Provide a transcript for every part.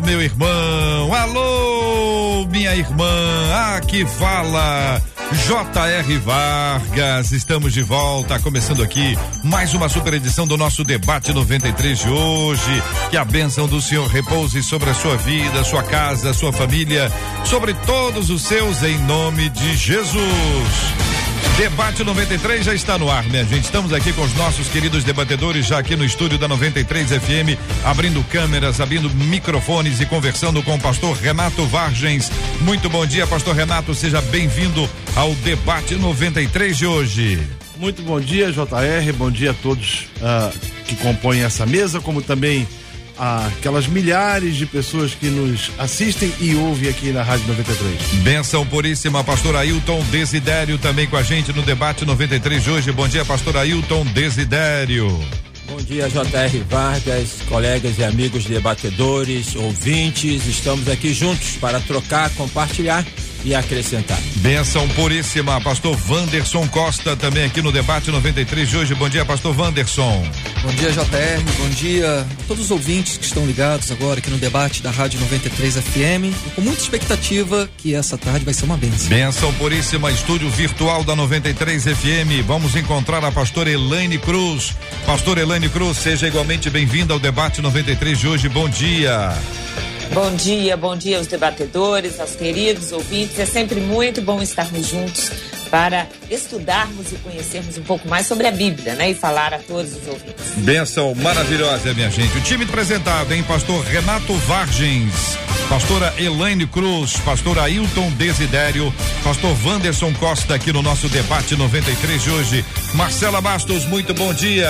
meu irmão. Alô, minha irmã. Aqui fala J.R. Vargas, estamos de volta, começando aqui mais uma super edição do nosso debate 93 de hoje. Que a bênção do Senhor repouse sobre a sua vida, sua casa, sua família, sobre todos os seus, em nome de Jesus. Debate 93 já está no ar, minha gente. Estamos aqui com os nossos queridos debatedores, já aqui no estúdio da 93 FM, abrindo câmeras, abrindo microfones e conversando com o pastor Renato Vargens. Muito bom dia, pastor Renato. Seja bem-vindo ao Debate 93 de hoje. Muito bom dia, JR. Bom dia a todos uh, que compõem essa mesa, como também aquelas milhares de pessoas que nos assistem e ouvem aqui na Rádio 93. Benção puríssima, pastor Ailton Desidério também com a gente no debate 93 de hoje. Bom dia, pastor Ailton Desidério. Bom dia, J.R. Vargas, colegas e amigos debatedores, ouvintes. Estamos aqui juntos para trocar, compartilhar e acrescentar. Benção puríssima, pastor Wanderson Costa, também aqui no debate 93 de hoje. Bom dia, pastor Wanderson. Bom dia, JR. Bom dia a todos os ouvintes que estão ligados agora aqui no debate da Rádio 93 FM. E com muita expectativa que essa tarde vai ser uma benção. Benção puríssima, estúdio virtual da 93 FM. Vamos encontrar a pastora Elaine Cruz. Pastor Elaine Cruz, seja igualmente bem-vinda ao debate 93 de hoje. Bom dia. Bom dia, bom dia aos debatedores, aos queridos ouvintes. É sempre muito bom estarmos juntos para estudarmos e conhecermos um pouco mais sobre a Bíblia, né? E falar a todos os ouvintes. Benção maravilhosa, minha gente. O time apresentado, hein? Pastor Renato Vargens, pastora Elaine Cruz, pastor Ailton Desidério, pastor Wanderson Costa aqui no nosso debate 93 de hoje. Marcela Bastos, muito bom dia.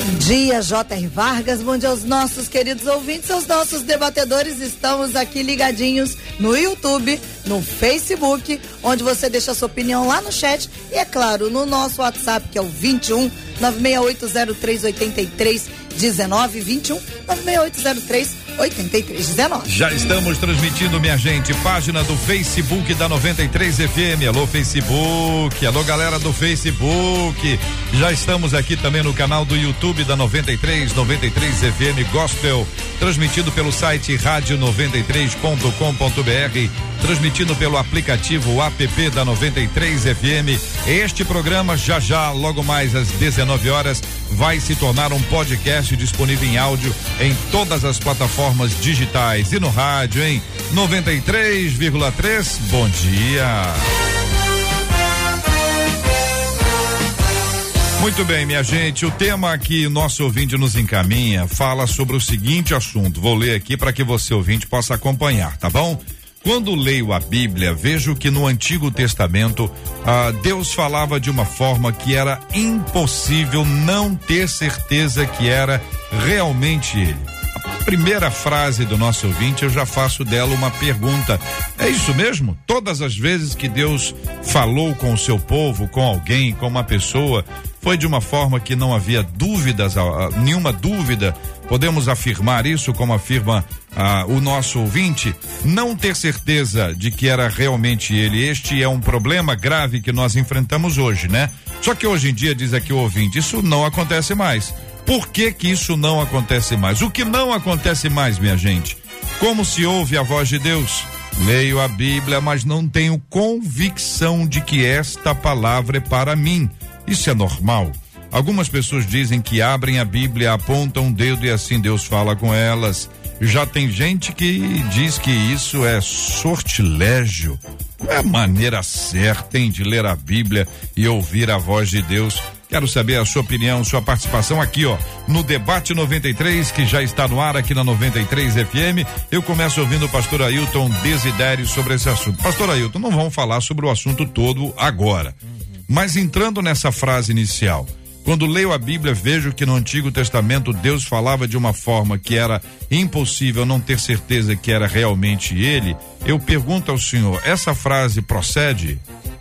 Bom dia, J.R. Vargas. Bom dia aos nossos queridos ouvintes, aos nossos debatedores. Estamos aqui ligadinhos no YouTube, no Facebook, onde você deixa a sua opinião lá no chat e, é claro, no nosso WhatsApp, que é o 21 9680383 19 21 96803 8319. Já estamos transmitindo, minha gente, página do Facebook da 93 FM. Alô, Facebook. Alô, galera do Facebook. Já estamos aqui também no canal do YouTube da 93, 93 FM Gospel, transmitido pelo site rádio93.com.br, transmitido pelo aplicativo app da 93 FM. Este programa já já, logo mais às 19 horas, vai se tornar um podcast disponível em áudio em todas as plataformas digitais e no rádio, hein? 93,3. Bom dia. Muito bem, minha gente. O tema que nosso ouvinte nos encaminha fala sobre o seguinte assunto. Vou ler aqui para que você ouvinte possa acompanhar, tá bom? Quando leio a Bíblia, vejo que no Antigo Testamento, ah, Deus falava de uma forma que era impossível não ter certeza que era realmente Ele. A primeira frase do nosso ouvinte, eu já faço dela uma pergunta. É isso mesmo? Todas as vezes que Deus falou com o seu povo, com alguém, com uma pessoa, foi de uma forma que não havia dúvidas, nenhuma dúvida. Podemos afirmar isso, como afirma ah, o nosso ouvinte, não ter certeza de que era realmente ele. Este é um problema grave que nós enfrentamos hoje, né? Só que hoje em dia, diz aqui o ouvinte, isso não acontece mais. Por que que isso não acontece mais? O que não acontece mais, minha gente? Como se ouve a voz de Deus? Leio a Bíblia, mas não tenho convicção de que esta palavra é para mim. Isso é normal? Algumas pessoas dizem que abrem a Bíblia, apontam um dedo e assim Deus fala com elas. Já tem gente que diz que isso é sortilégio. Qual é a maneira certa hein, de ler a Bíblia e ouvir a voz de Deus? Quero saber a sua opinião, sua participação aqui, ó, no debate 93 que já está no ar aqui na 93 FM. Eu começo ouvindo o pastor Ailton Desidério sobre esse assunto. Pastor Ailton, não vamos falar sobre o assunto todo agora. Mas entrando nessa frase inicial, Quando leio a Bíblia, vejo que no Antigo Testamento Deus falava de uma forma que era impossível não ter certeza que era realmente Ele. Eu pergunto ao senhor: essa frase procede?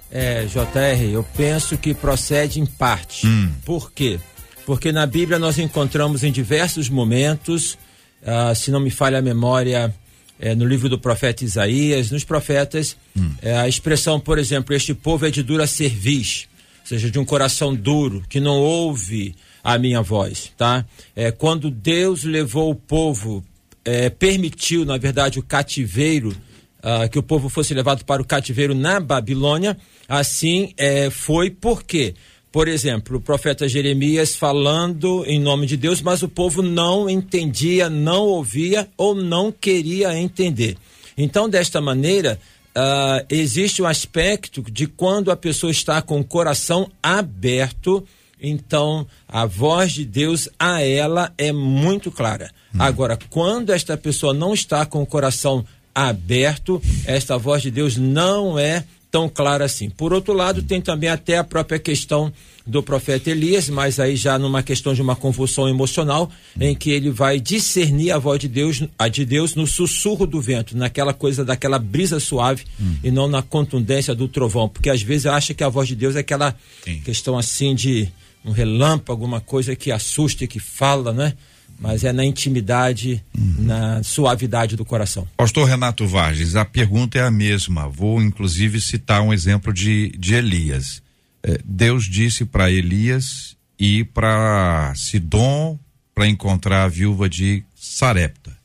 É, JR, eu penso que procede em parte. Hum. Por quê? Porque na Bíblia nós encontramos em diversos momentos, ah, se não me falha a memória, é, no livro do profeta Isaías, nos profetas, é, a expressão, por exemplo, este povo é de dura cerviz, seja, de um coração duro, que não ouve a minha voz, tá? É, quando Deus levou o povo, é, permitiu, na verdade, o cativeiro, ah, que o povo fosse levado para o cativeiro na Babilônia, assim é, foi porque, por exemplo, o profeta Jeremias falando em nome de Deus, mas o povo não entendia, não ouvia ou não queria entender. Então, desta maneira, ah, existe um aspecto de quando a pessoa está com o coração aberto, então a voz de Deus a ela é muito clara. Agora, quando esta pessoa não está com o coração aberto, esta voz de Deus não é tão clara assim. Por outro lado, tem também até a própria questão do profeta Elias, mas aí já numa questão de uma convulsão emocional, em que ele vai discernir a voz de Deus, a de Deus no sussurro do vento, naquela coisa daquela brisa suave e não na contundência do trovão, porque às vezes acha que a voz de Deus é aquela Sim. questão assim de um relâmpago, alguma coisa que assusta e que fala, né? Mas é na intimidade, na suavidade do coração. Pastor Renato Vargas, a pergunta é a mesma. Vou inclusive citar um exemplo de, de Elias. Eh, Deus disse para Elias ir para Sidom para encontrar a viúva de Sarepta.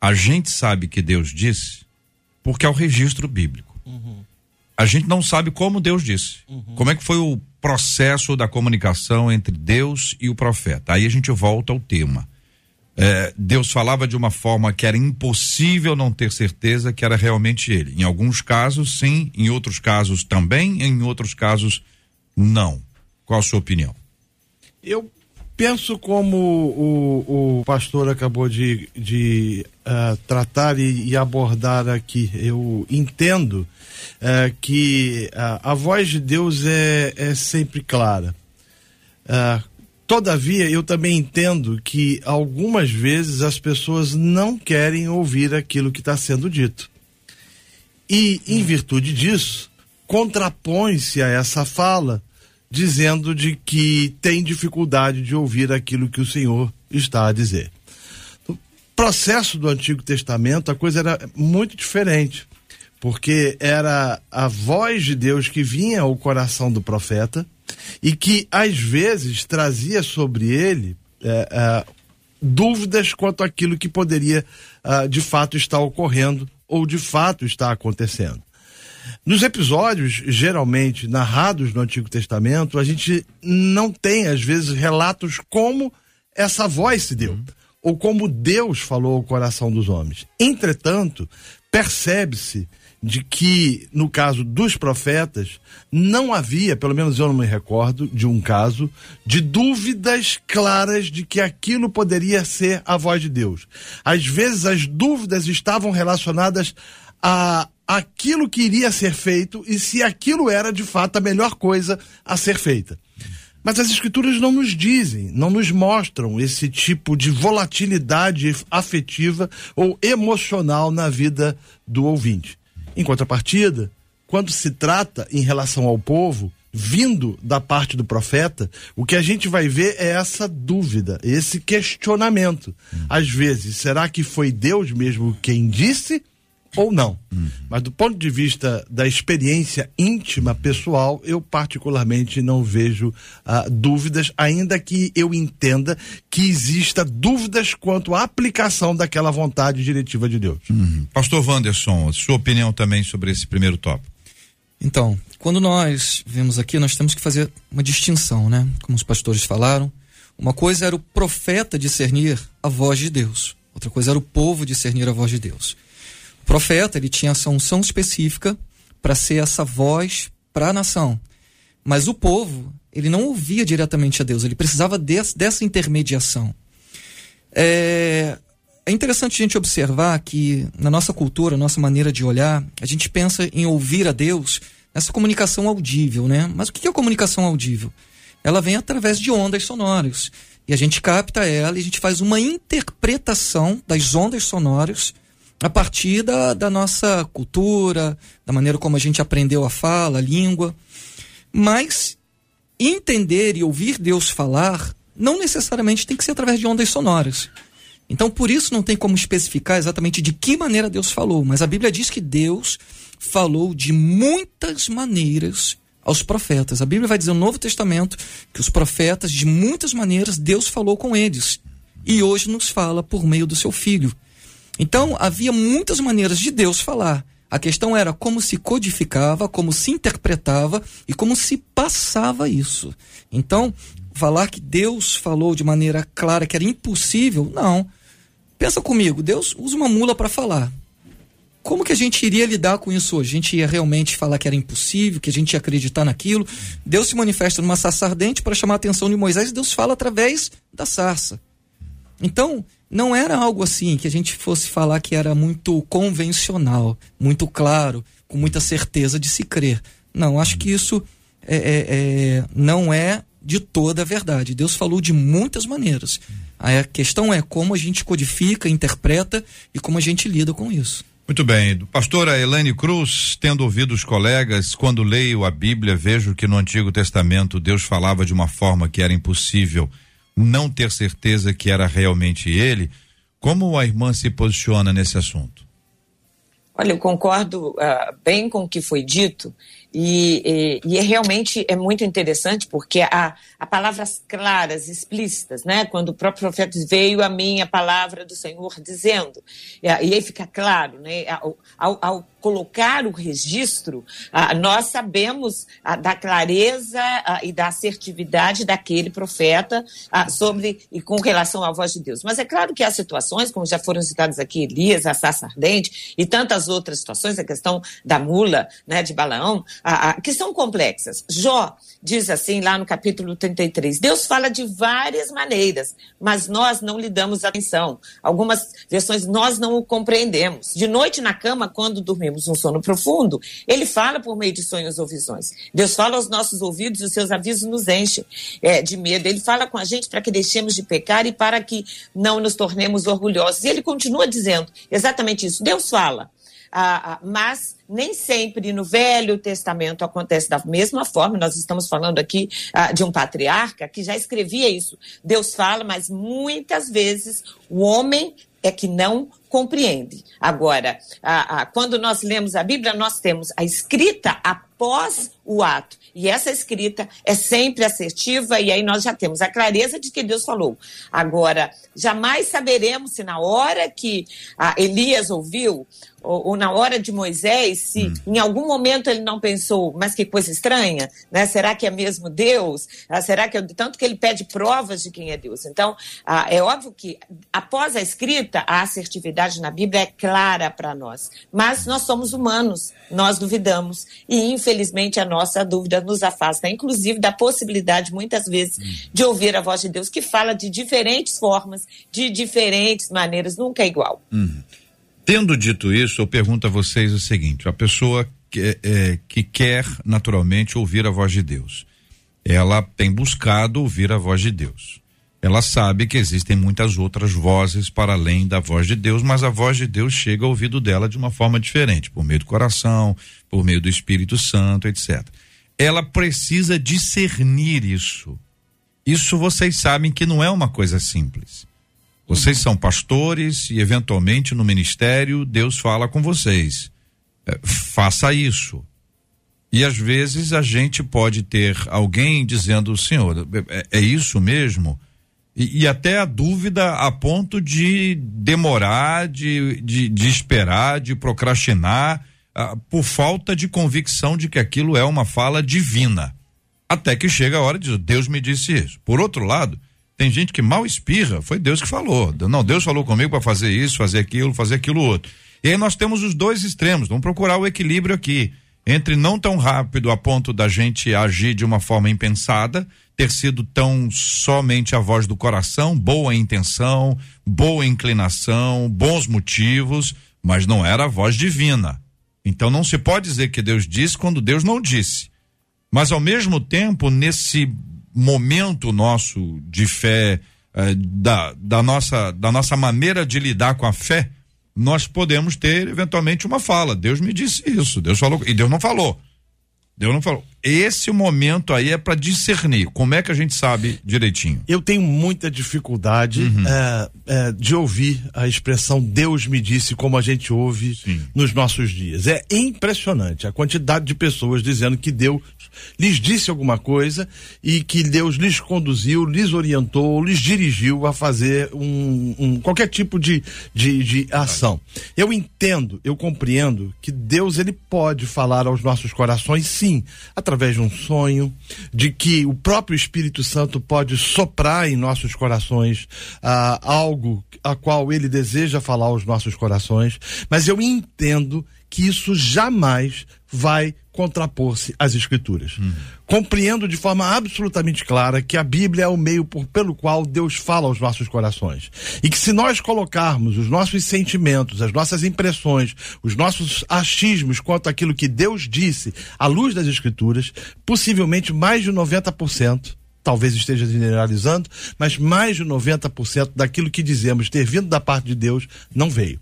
A gente sabe que Deus disse porque é o registro bíblico. A gente não sabe como Deus disse. Como é que foi o processo da comunicação entre Deus e o profeta? Aí a gente volta ao tema. É, Deus falava de uma forma que era impossível não ter certeza que era realmente ele. Em alguns casos, sim, em outros casos também, em outros casos, não. Qual a sua opinião? Eu penso como o, o pastor acabou de, de ah, tratar e, e abordar aqui. Eu entendo ah, que ah, a voz de Deus é, é sempre clara. Todavia, eu também entendo que algumas vezes as pessoas não querem ouvir aquilo que está sendo dito. E, em virtude disso, contrapõe-se a essa fala, dizendo de que tem dificuldade de ouvir aquilo que o Senhor está a dizer. No processo do Antigo Testamento, a coisa era muito diferente, porque era a voz de Deus que vinha ao coração do profeta e que, às vezes, trazia sobre ele eh, eh, dúvidas quanto àquilo que poderia, ah, de fato, estar ocorrendo ou de fato está acontecendo. Nos episódios geralmente narrados no Antigo Testamento, a gente não tem, às vezes, relatos como essa voz se deu, ou como Deus falou ao coração dos homens. Entretanto, percebe-se de que, no caso dos profetas, não havia, pelo menos eu não me recordo, de um caso, de dúvidas claras de que aquilo poderia ser a voz de Deus. Às vezes as dúvidas estavam relacionadas a aquilo que iria ser feito e se aquilo era de fato a melhor coisa a ser feita. Mas as escrituras não nos dizem, não nos mostram esse tipo de volatilidade afetiva ou emocional na vida do ouvinte. Em contrapartida, quando se trata em relação ao povo, vindo da parte do profeta, o que a gente vai ver é essa dúvida, esse questionamento. Às vezes, será que foi Deus mesmo quem disse ou não? Mas do ponto de vista da experiência íntima, pessoal, eu particularmente não vejo ah, dúvidas, ainda que eu entenda que exista dúvidas quanto à aplicação daquela vontade diretiva de Deus. Pastor Wanderson, sua opinião também sobre esse primeiro tópico. Então, quando nós vemos aqui, nós temos que fazer uma distinção, né? Como os pastores falaram. Uma coisa era o profeta discernir a voz de Deus. Outra coisa era o povo discernir a voz de Deus. Profeta, ele tinha essa unção específica para ser essa voz para a nação. Mas o povo, ele não ouvia diretamente a Deus, ele precisava des- dessa intermediação. É, é interessante a gente observar que na nossa cultura, nossa maneira de olhar, a gente pensa em ouvir a Deus nessa comunicação audível, né? Mas o que é comunicação audível? ela vem através de ondas sonoras. E a gente capta ela e a gente faz uma interpretação das ondas sonoras a partir da, da nossa cultura, da maneira como a gente aprendeu a fala, a língua. Mas entender e ouvir Deus falar não necessariamente tem que ser através de ondas sonoras. Então, por isso não tem como especificar exatamente de que maneira Deus falou, mas a Bíblia diz que Deus falou de muitas maneiras aos profetas. A Bíblia vai dizer no Novo Testamento que os profetas, de muitas maneiras, Deus falou com eles. E hoje nos fala por meio do seu filho. Então, havia muitas maneiras de Deus falar. A questão era como se codificava, como se interpretava e como se passava isso. Então, falar que Deus falou de maneira clara que era impossível, não. Pensa comigo, Deus usa uma mula para falar. Como que a gente iria lidar com isso hoje? A gente ia realmente falar que era impossível, que a gente ia acreditar naquilo? Deus se manifesta numa sarça ardente para chamar a atenção de Moisés e Deus fala através da sarça. Então, não era algo assim que a gente fosse falar que era muito convencional, muito claro, com muita certeza de se crer. Não, acho que isso é, é, é, não é de toda a verdade. Deus falou de muitas maneiras. A questão é como a gente codifica, interpreta e como a gente lida com isso. Muito bem. Pastora Elaine Cruz, tendo ouvido os colegas, quando leio a Bíblia, vejo que no Antigo Testamento Deus falava de uma forma que era impossível não ter certeza que era realmente ele. Como a irmã se posiciona nesse assunto? Olha, eu concordo uh, bem com o que foi dito e, e, e, é realmente é muito interessante porque há, há palavras claras, explícitas, né? Quando o próprio profeta veio a mim a palavra do Senhor dizendo, e, e aí fica claro, né? Ao, ao, ao colocar o registro, ah, nós sabemos ah, da clareza ah, e da assertividade daquele profeta sobre e com relação à voz de Deus. Mas é claro que há situações, como já foram citadas aqui, Elias, a Sassa Ardente e tantas outras situações, a questão da mula, né, de Balaão, que são complexas. Jó diz assim lá no capítulo 33, Deus fala de várias maneiras, mas nós não lhe damos atenção. Algumas versões nós não o compreendemos. De noite na cama, quando dormimos um sono profundo, ele fala por meio de sonhos ou visões. Deus fala aos nossos ouvidos os seus avisos nos enchem é, de medo. Ele fala com a gente para que deixemos de pecar e para que não nos tornemos orgulhosos. E ele continua dizendo exatamente isso. Deus fala. Ah, ah, mas nem sempre no Velho Testamento acontece da mesma forma. Nós estamos falando aqui ah, de um patriarca que já escrevia isso. Deus fala, mas muitas vezes o homem é que não compreende. Agora, quando nós lemos a Bíblia, nós temos a escrita após o ato. E essa escrita é sempre assertiva, e aí nós já temos a clareza de que Deus falou. Agora, jamais saberemos se na hora que Elias ouviu ou, ou, na hora de Moisés, se hum. em algum momento ele não pensou, mas que coisa estranha, né? Será que é mesmo Deus? Ah, será que é... tanto que ele pede provas de quem é Deus? Então, ah, é óbvio que após a escrita, a assertividade na Bíblia é clara para nós, mas nós somos humanos, nós duvidamos e infelizmente a nossa dúvida nos afasta, inclusive da possibilidade muitas vezes hum. de ouvir a voz de Deus que fala de diferentes formas, de diferentes maneiras, nunca é igual. Hum. Tendo dito isso, eu pergunto a vocês o seguinte: a pessoa que, é, que quer naturalmente ouvir a voz de Deus, ela tem buscado ouvir a voz de Deus. Ela sabe que existem muitas outras vozes para além da voz de Deus, mas a voz de Deus chega ao ouvido dela de uma forma diferente, por meio do coração, por meio do Espírito Santo, etc. Ela precisa discernir isso. Isso vocês sabem que não é uma coisa simples. Vocês são pastores e, eventualmente, no ministério, Deus fala com vocês. É, faça isso. E às vezes a gente pode ter alguém dizendo, Senhor, é, é isso mesmo? E, e, até a dúvida a ponto de demorar, de, de, de esperar, de procrastinar, ah, por falta de convicção de que aquilo é uma fala divina. Até que chega a hora de Deus me disse isso. Por outro lado, tem gente que mal espirra, foi Deus que falou. Não, Deus falou comigo para fazer isso, fazer aquilo, fazer aquilo outro. E aí nós temos os dois extremos. Vamos procurar o equilíbrio aqui entre não tão rápido a ponto da gente agir de uma forma impensada, ter sido tão somente a voz do coração, boa intenção, boa inclinação, bons motivos, mas não era a voz divina. Então não se pode dizer que Deus disse quando Deus não disse. Mas ao mesmo tempo, nesse momento nosso de fé, eh, da, da, nossa, da nossa maneira de lidar com a fé, nós podemos ter eventualmente uma fala. Deus me disse isso, Deus falou, e Deus não falou. Deus não falou. Esse momento aí é para discernir. Como é que a gente sabe direitinho? Eu tenho muita dificuldade uhum. é, é, de ouvir a expressão Deus me disse como a gente ouve Sim. nos nossos dias. É impressionante a quantidade de pessoas dizendo que Deus lhes disse alguma coisa e que Deus lhes conduziu, lhes orientou, lhes dirigiu a fazer um, um qualquer tipo de, de, de ação. Eu entendo, eu compreendo que Deus ele pode falar aos nossos corações, sim, através de um sonho, de que o próprio Espírito Santo pode soprar em nossos corações ah, algo a qual ele deseja falar aos nossos corações, mas eu entendo que isso jamais vai contrapor-se às escrituras. Uhum. Compreendo de forma absolutamente clara que a Bíblia é o meio por, pelo qual Deus fala aos nossos corações. E que se nós colocarmos os nossos sentimentos, as nossas impressões, os nossos achismos quanto àquilo que Deus disse à luz das escrituras, possivelmente mais de 90% talvez esteja generalizando, mas mais de 90% daquilo que dizemos ter vindo da parte de Deus não veio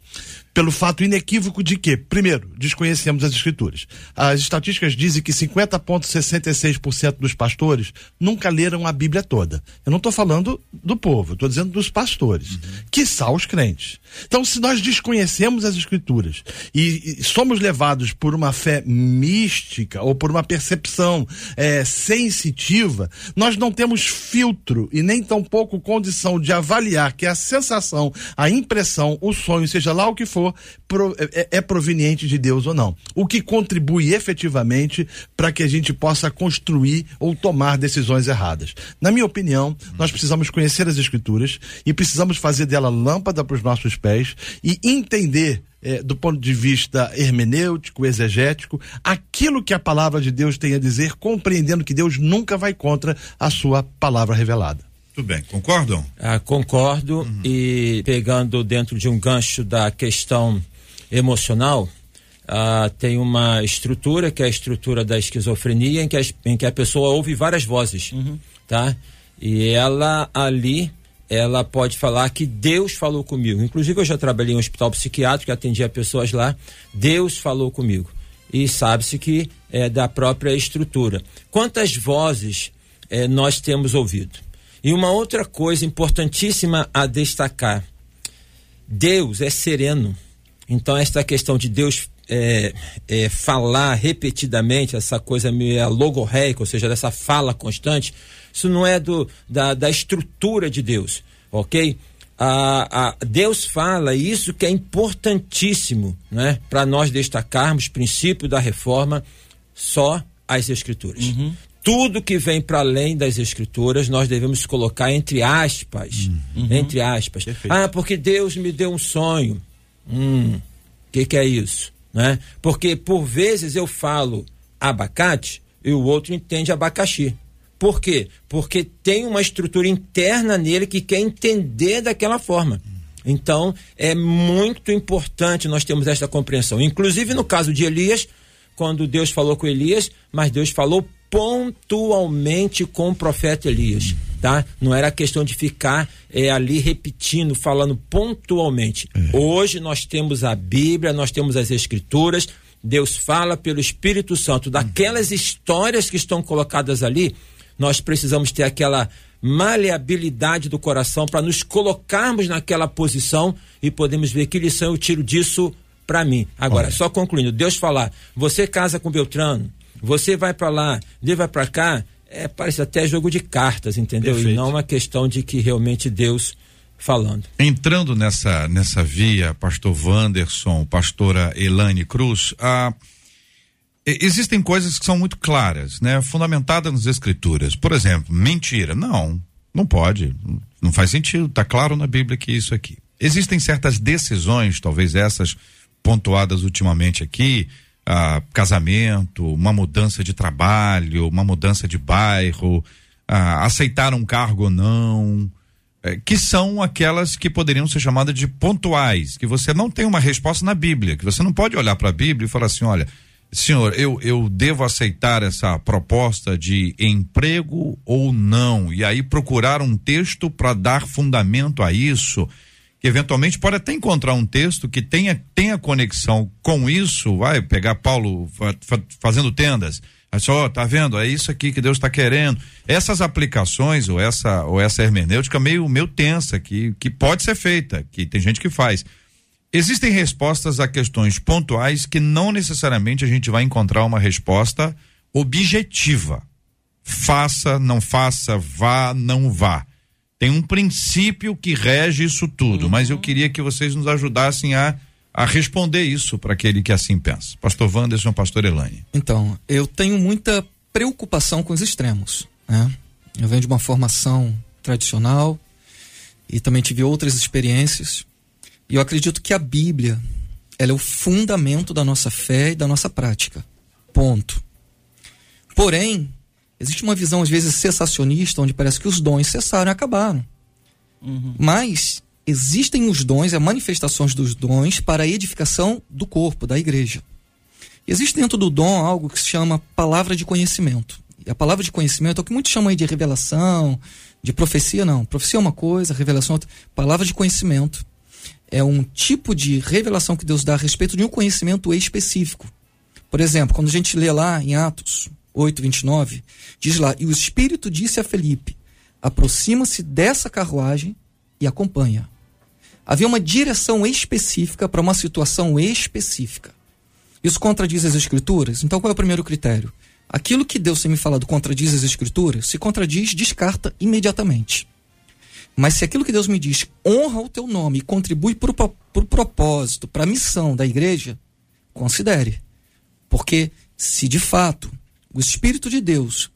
pelo fato inequívoco de que, primeiro, desconhecemos as escrituras. As estatísticas dizem que 50,66% dos pastores nunca leram a Bíblia toda. Eu não estou falando do povo, estou dizendo dos pastores, uhum. que são os crentes. Então, se nós desconhecemos as escrituras e, e, somos levados por uma fé mística ou por uma percepção é, sensitiva, nós não temos filtro e nem tampouco condição de avaliar que a sensação, a impressão, o sonho, seja lá o que for, pro, é, é, proveniente de Deus ou não. O que contribui efetivamente para que a gente possa construir ou tomar decisões erradas. Na minha opinião, nós precisamos conhecer as Escrituras e precisamos fazer dela lâmpada para os nossos pés e entender é, do ponto de vista hermenêutico, exegético, aquilo que a palavra de Deus tem a dizer, compreendendo que Deus nunca vai contra a sua palavra revelada. Tudo bem, concordam? Ah, concordo uhum. e pegando dentro de um gancho da questão emocional, ah, tem uma estrutura que é a estrutura da esquizofrenia em que a, em que a pessoa ouve várias vozes, uhum. tá? E ela ali ela pode falar que Deus falou comigo. Inclusive, eu já trabalhei em um hospital psiquiátrico, atendia pessoas lá. Deus falou comigo. E sabe-se que é da própria estrutura. Quantas vozes é, nós temos ouvido? E uma outra coisa importantíssima a destacar: Deus é sereno. Então, esta questão de Deus é, é, falar repetidamente, essa coisa meio logorreica, ou seja, dessa fala constante, isso não é do, da, da estrutura de Deus, ok? A, a, Deus fala isso que é importantíssimo né, para nós destacarmos princípio da reforma só as escrituras. Uhum tudo que vem para além das escrituras nós devemos colocar entre aspas, uhum. entre aspas. Perfeito. Ah, porque Deus me deu um sonho. Hum, o que, que é isso? Né? Porque por vezes eu falo abacate e o outro entende abacaxi. Por quê? Porque tem uma estrutura interna nele que quer entender daquela forma. Então, é muito importante nós termos esta compreensão. Inclusive no caso de Elias, quando Deus falou com Elias, mas Deus falou pontualmente com o profeta Elias, tá? Não era questão de ficar é, ali repetindo, falando pontualmente. É. Hoje nós temos a Bíblia, nós temos as Escrituras. Deus fala pelo Espírito Santo daquelas histórias que estão colocadas ali. Nós precisamos ter aquela maleabilidade do coração para nos colocarmos naquela posição e podemos ver que lição eu tiro disso para mim. Agora, Olha. só concluindo, Deus falar, você casa com Beltrano, você vai para lá, ele vai para cá, é, parece até jogo de cartas, entendeu? Perfeito. E não uma questão de que realmente Deus falando. Entrando nessa nessa via, pastor Wanderson, pastora Elane Cruz, ah, existem coisas que são muito claras, né? Fundamentadas nas escrituras. Por exemplo, mentira. Não, não pode. Não faz sentido. Está claro na Bíblia que isso aqui. Existem certas decisões, talvez essas pontuadas ultimamente aqui, ah, casamento, uma mudança de trabalho, uma mudança de bairro, ah, aceitar um cargo ou não, eh, que são aquelas que poderiam ser chamadas de pontuais, que você não tem uma resposta na Bíblia, que você não pode olhar para a Bíblia e falar assim, olha, senhor, eu, eu devo aceitar essa proposta de emprego ou não? E aí procurar um texto para dar fundamento a isso? Que eventualmente pode até encontrar um texto que tenha, tenha conexão com isso, vai pegar Paulo fa, fa, fazendo tendas. Aí só, tá vendo? É isso aqui que Deus está querendo. Essas aplicações ou essa ou essa hermenêutica meio meio tensa que que pode ser feita, que tem gente que faz. Existem respostas a questões pontuais que não necessariamente a gente vai encontrar uma resposta objetiva. Faça, não faça, vá, não vá. Tem um princípio que rege isso tudo, uhum. mas eu queria que vocês nos ajudassem a, a responder isso para aquele que assim pensa. Pastor Wanderson, pastor Elaine. Então, eu tenho muita preocupação com os extremos. Né? Eu venho de uma formação tradicional e também tive outras experiências e eu acredito que a Bíblia, ela é o fundamento da nossa fé e da nossa prática. Ponto. Porém, existe uma visão às vezes cessacionista, onde parece que os dons cessaram e acabaram. Uhum. Mas existem os dons, as manifestações dos dons para a edificação do corpo, da igreja. Existe dentro do dom algo que se chama palavra de conhecimento. E a palavra de conhecimento é o que muitos chamam aí de revelação, de profecia, não. Profecia é uma coisa, revelação é outra. Palavra de conhecimento é um tipo de revelação que Deus dá a respeito de um conhecimento específico. Por exemplo, quando a gente lê lá em Atos 8, 29, diz lá: E o Espírito disse a Felipe: aproxima-se dessa carruagem e acompanha. Havia uma direção específica para uma situação específica. Isso contradiz as Escrituras? Então qual é o primeiro critério? Aquilo que Deus tem me falado contradiz as Escrituras? Se contradiz, descarta imediatamente. Mas se aquilo que Deus me diz honra o teu nome e contribui para o propósito, para a missão da igreja, considere. Porque se de fato o Espírito de Deus.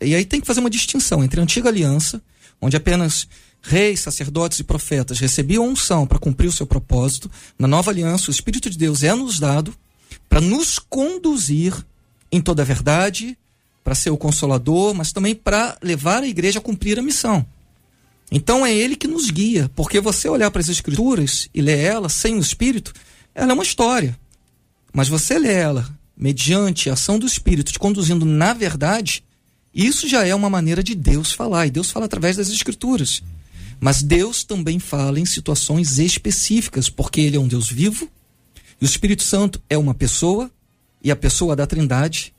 E aí tem que fazer uma distinção entre a antiga aliança, onde apenas reis, sacerdotes e profetas recebiam unção para cumprir o seu propósito. Na nova aliança, o Espírito de Deus é nos dado para nos conduzir em toda a verdade, para ser o consolador, mas também para levar a igreja a cumprir a missão. Então é ele que nos guia, porque você olhar para as escrituras e ler ela sem o Espírito, ela é uma história. Mas você lê ela mediante a ação do Espírito, te conduzindo na verdade, isso já é uma maneira de Deus falar, e Deus fala através das escrituras. Mas Deus também fala em situações específicas, porque ele é um Deus vivo, e o Espírito Santo é uma pessoa, e a pessoa da Trindade,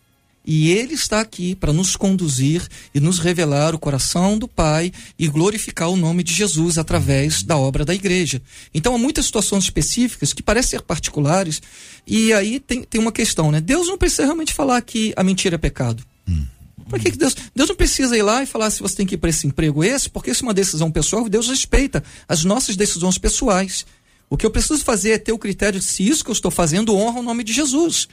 e ele está aqui para nos conduzir e nos revelar o coração do Pai e glorificar o nome de Jesus através da obra da igreja. Então há muitas situações específicas que parecem ser particulares, e aí tem, tem uma questão, né? Deus não precisa realmente falar que a mentira é pecado. Hum. Por que, que Deus. Deus não precisa ir lá e falar se você tem que ir para esse emprego esse, porque isso é uma decisão pessoal, Deus respeita as nossas decisões pessoais. O que eu preciso fazer é ter o critério de se isso que eu estou fazendo honra o nome de Jesus.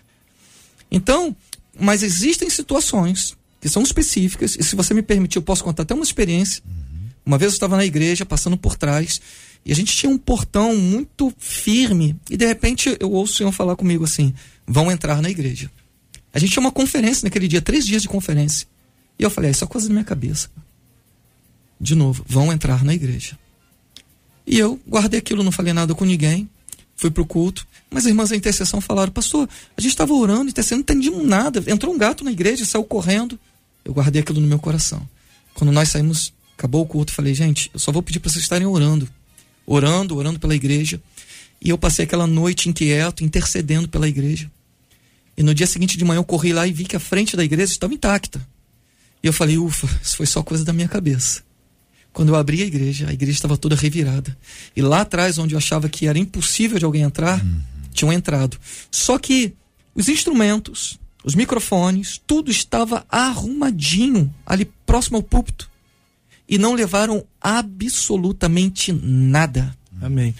Então, mas existem situações que são específicas, e se você me permitir, eu posso contar até uma experiência. Uhum. Uma vez eu estava na igreja, passando por trás, e a gente tinha um portão muito firme, e de repente eu ouço o Senhor falar comigo assim: vão entrar na igreja. A gente tinha uma conferência naquele dia, três dias de conferência. E eu falei: ah, isso é coisa da minha cabeça. De novo, vão entrar na igreja. E eu guardei aquilo, não falei nada com ninguém, fui pro culto. Mas as irmãs da intercessão falaram, pastor, a gente estava orando, intercedendo, não entendimos nada. Entrou um gato na igreja, saiu correndo. Eu guardei aquilo no meu coração. Quando nós saímos, acabou o culto, falei, gente, eu só vou pedir para vocês estarem orando. Orando, orando pela igreja. E eu passei aquela noite inquieto, intercedendo pela igreja. E no dia seguinte de manhã eu corri lá e vi que a frente da igreja estava intacta. E eu falei, ufa, isso foi só coisa da minha cabeça. Quando eu abri a igreja, a igreja estava toda revirada. E lá atrás, onde eu achava que era impossível de alguém entrar, uhum tinham entrado. Só que os instrumentos, os microfones, tudo estava arrumadinho ali próximo ao púlpito. E não levaram absolutamente nada. Amém.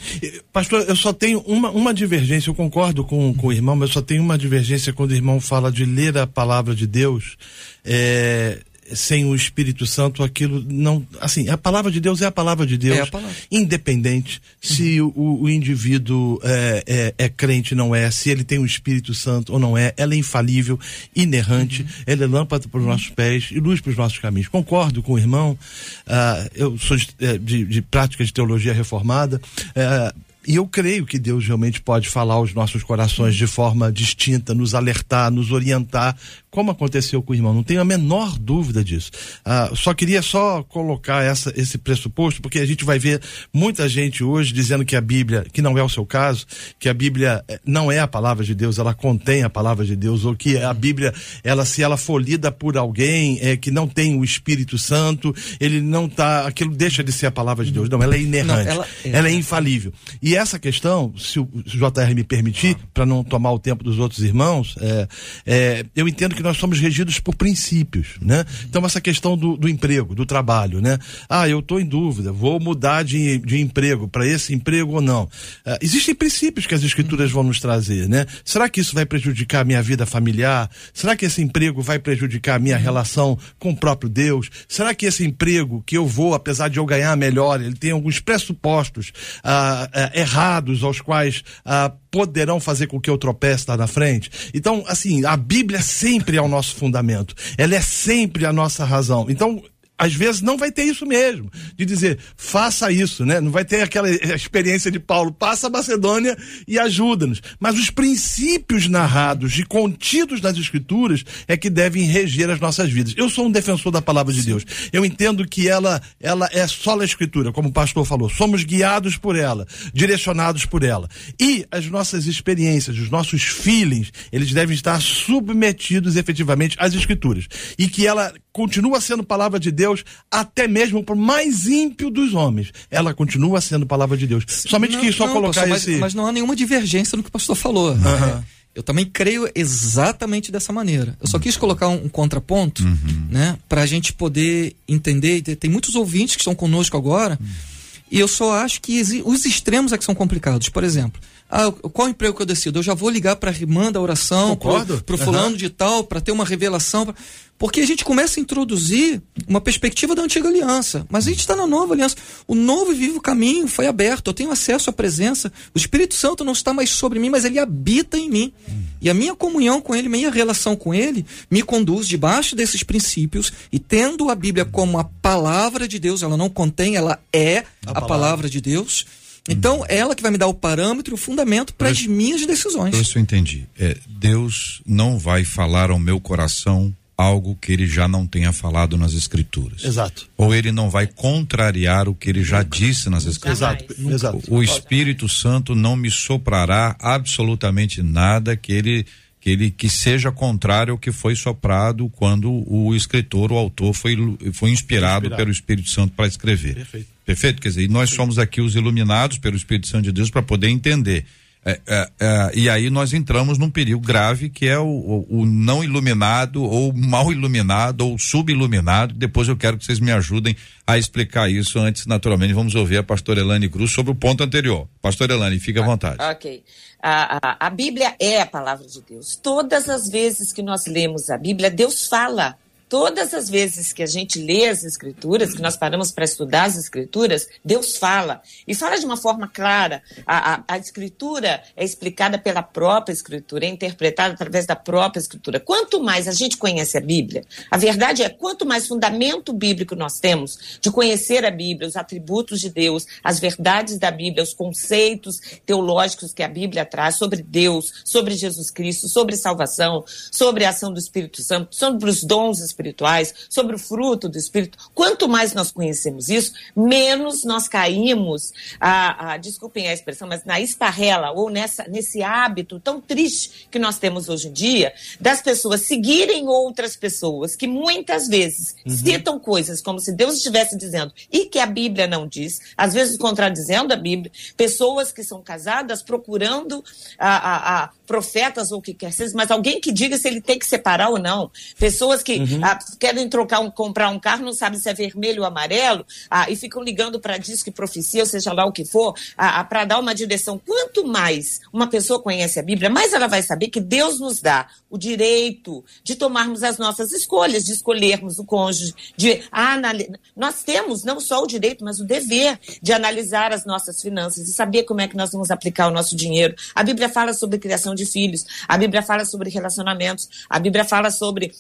Pastor, eu só tenho uma, uma divergência, eu concordo com, com o irmão, mas eu só tenho uma divergência quando o irmão fala de ler a palavra de Deus. É, sem o Espírito Santo aquilo não assim a palavra de Deus é a palavra de Deus é palavra. independente uhum. se o, o indivíduo é, é, é, crente não é se ele tem o Espírito Santo ou não é ela é infalível inerrante uhum. ela é lâmpada para os nossos pés e luz para os nossos caminhos concordo com o irmão uh, eu sou de, é, de, de, prática de teologia reformada uh, E eu creio que Deus realmente pode falar aos nossos corações de forma distinta, nos alertar, nos orientar, como aconteceu com o irmão. Não tenho a menor dúvida disso. Ah, só queria só colocar essa, esse pressuposto, porque a gente vai ver muita gente hoje dizendo que a Bíblia, que não é o seu caso, que a Bíblia eh, não é a palavra de Deus, ela contém a palavra de Deus, ou que a Bíblia, ela se ela for lida por alguém é, que não tem o Espírito Santo, ele não tá, aquilo deixa de ser a palavra de Deus. Não, ela é inerrante, não, ela, é, ela é infalível. E essa questão, se o, se o JR me permitir, para não tomar o tempo dos outros irmãos, é, eu entendo que nós somos regidos por princípios, né? Então essa questão do, do emprego, do trabalho, né? Ah, eu estou em dúvida, vou mudar de, de emprego para esse emprego ou não. Uh, existem princípios que as escrituras vão nos trazer, né? Será que isso vai prejudicar a minha vida familiar? Será que esse emprego vai prejudicar a minha relação com o próprio Deus? Será que esse emprego que eu vou, apesar de eu ganhar melhor, ele tem alguns pressupostos uh, uh, errados aos quais poderão fazer com que eu tropece lá na frente? Então, assim, a Bíblia sempre é o nosso fundamento. Ela é sempre a nossa razão. Então, às vezes não vai ter isso mesmo, de dizer, faça isso, né? Não vai ter aquela experiência de Paulo, passa a Macedônia e ajuda-nos. Mas os princípios narrados e contidos nas escrituras é que devem reger as nossas vidas. Eu sou um defensor da palavra de Deus. Eu entendo que ela, ela é só a escritura, como o pastor falou. Somos guiados por ela, direcionados por ela. E as nossas experiências, os nossos feelings, eles devem estar submetidos efetivamente às escrituras. E que ela continua sendo palavra de Deus, até mesmo por mais ímpio dos homens. Ela continua sendo palavra de Deus. Somente não, que só não, colocar pastor, esse. Mas, mas, não há nenhuma divergência no que o pastor falou. Uhum. Eu também creio exatamente dessa maneira. Eu só quis colocar um, um contraponto, uhum. né, para a gente poder entender. Tem muitos ouvintes que estão conosco agora, uhum. e eu só acho que os extremos é que são complicados. Por exemplo, ah, qual emprego que eu decido? Eu já vou ligar para a irmã da oração, para o fulano uhum. de tal, para ter uma revelação. Pra... Porque a gente começa a introduzir uma perspectiva da antiga aliança. Mas a gente está na nova aliança. O novo e vivo caminho foi aberto. Eu tenho acesso à presença. O Espírito Santo não está mais sobre mim, mas ele habita em mim. E a minha comunhão com ele, minha relação com ele, me conduz debaixo desses princípios. E tendo a Bíblia como a palavra de Deus, ela não contém, ela é a, a palavra. palavra de Deus. Então, é ela que vai me dar o parâmetro, o fundamento para as minhas decisões. Isso eu entendi. É, Deus não vai falar ao meu coração algo que ele já não tenha falado nas escrituras. Exato. Ou ele não vai contrariar o que ele já disse nas escrituras. Exato. Exato. O Espírito Santo não me soprará absolutamente nada que ele que ele que seja contrário ao que foi soprado quando o escritor, o autor foi foi inspirado, inspirado. pelo Espírito Santo para escrever. Perfeito. Perfeito, quer dizer, e nós somos aqui os iluminados pelo Espírito Santo de Deus para poder entender é, é, é, e aí nós entramos num perigo grave que é o, o, o, não iluminado ou mal iluminado ou subiluminado. Depois eu quero que vocês me ajudem a explicar isso. Antes, naturalmente, vamos ouvir a pastora Elane Cruz sobre o ponto anterior. Pastor Elane, fique à ah, vontade. Ok. A, a, a Bíblia é a palavra de Deus. Todas as vezes que nós lemos a Bíblia, Deus fala. Todas as vezes que a gente lê as escrituras, que nós paramos para estudar as escrituras, Deus fala. E fala de uma forma clara. A, a, a, escritura é explicada pela própria escritura, é interpretada através da própria escritura. Quanto mais a gente conhece a Bíblia, a verdade é, quanto mais fundamento bíblico nós temos de conhecer a Bíblia, os atributos de Deus, as verdades da Bíblia, os conceitos teológicos que a Bíblia traz sobre Deus, sobre Jesus Cristo, sobre salvação, sobre a ação do Espírito Santo, sobre os dons espirituais, sobre o fruto do Espírito. Quanto mais nós conhecemos isso, menos nós caímos, a, a, desculpem a expressão, mas na esparrela ou nessa, nesse hábito tão triste que nós temos hoje em dia, das pessoas seguirem outras pessoas que muitas vezes uhum. citam coisas como se Deus estivesse dizendo e que a Bíblia não diz, às vezes contradizendo a Bíblia, pessoas que são casadas procurando a, a, a profetas ou o que quer seja, mas alguém que diga se ele tem que separar ou não. Pessoas que uhum. Querem trocar um, comprar um carro, não sabem se é vermelho ou amarelo, ah, e ficam ligando para disco e profecia, ou seja lá o que for, ah, ah para dar uma direção. Quanto mais uma pessoa conhece a Bíblia, mais ela vai saber que Deus nos dá o direito de tomarmos as nossas escolhas, de escolhermos o cônjuge, de analisar. Nós temos não só o direito, mas o dever de analisar as nossas finanças e saber como é que nós vamos aplicar o nosso dinheiro. A Bíblia fala sobre criação de filhos. A Bíblia fala sobre relacionamentos. A Bíblia fala sobre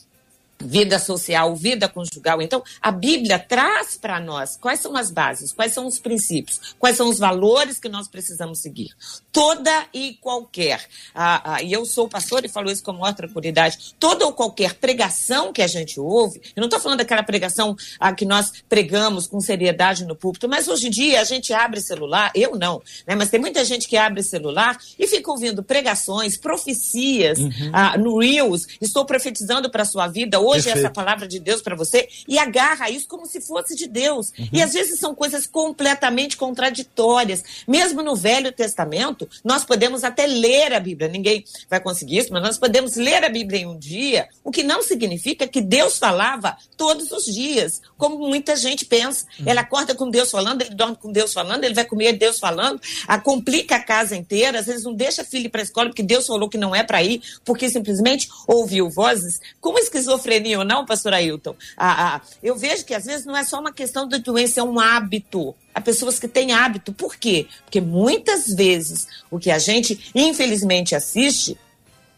vida social, vida conjugal. Então, a Bíblia traz para nós quais são as bases, quais são os princípios, quais são os valores que nós precisamos seguir. Toda e qualquer, ah, ah, e eu sou pastor e falo isso com maior tranquilidade, toda ou qualquer pregação que a gente ouve, eu não estou falando daquela pregação ah, que nós pregamos com seriedade no púlpito, mas hoje em dia a gente abre celular, eu não, né, mas tem muita gente que abre celular e fica ouvindo pregações, profecias uhum. no Reels, estou profetizando para a sua vida, hoje Perfeito. essa palavra de Deus para você e agarra isso como se fosse de Deus. Uhum. E às vezes são coisas completamente contraditórias. Mesmo no Velho Testamento, nós podemos até ler a Bíblia. Ninguém vai conseguir isso, mas nós podemos ler a Bíblia em um dia, o que não significa que Deus falava todos os dias, como muita gente pensa. Uhum. Ela acorda com Deus falando, ele dorme com Deus falando, ele vai comer Deus falando, a, complica a casa inteira, às vezes não deixa filho para a escola porque Deus falou que não é para ir, porque simplesmente ouviu vozes. Como esquizofrenia não, pastor Ailton, ah, ah, eu vejo que às vezes não é só uma questão de doença, é um hábito. Há pessoas que têm hábito. Por quê? Porque muitas vezes o que a gente, infelizmente, assiste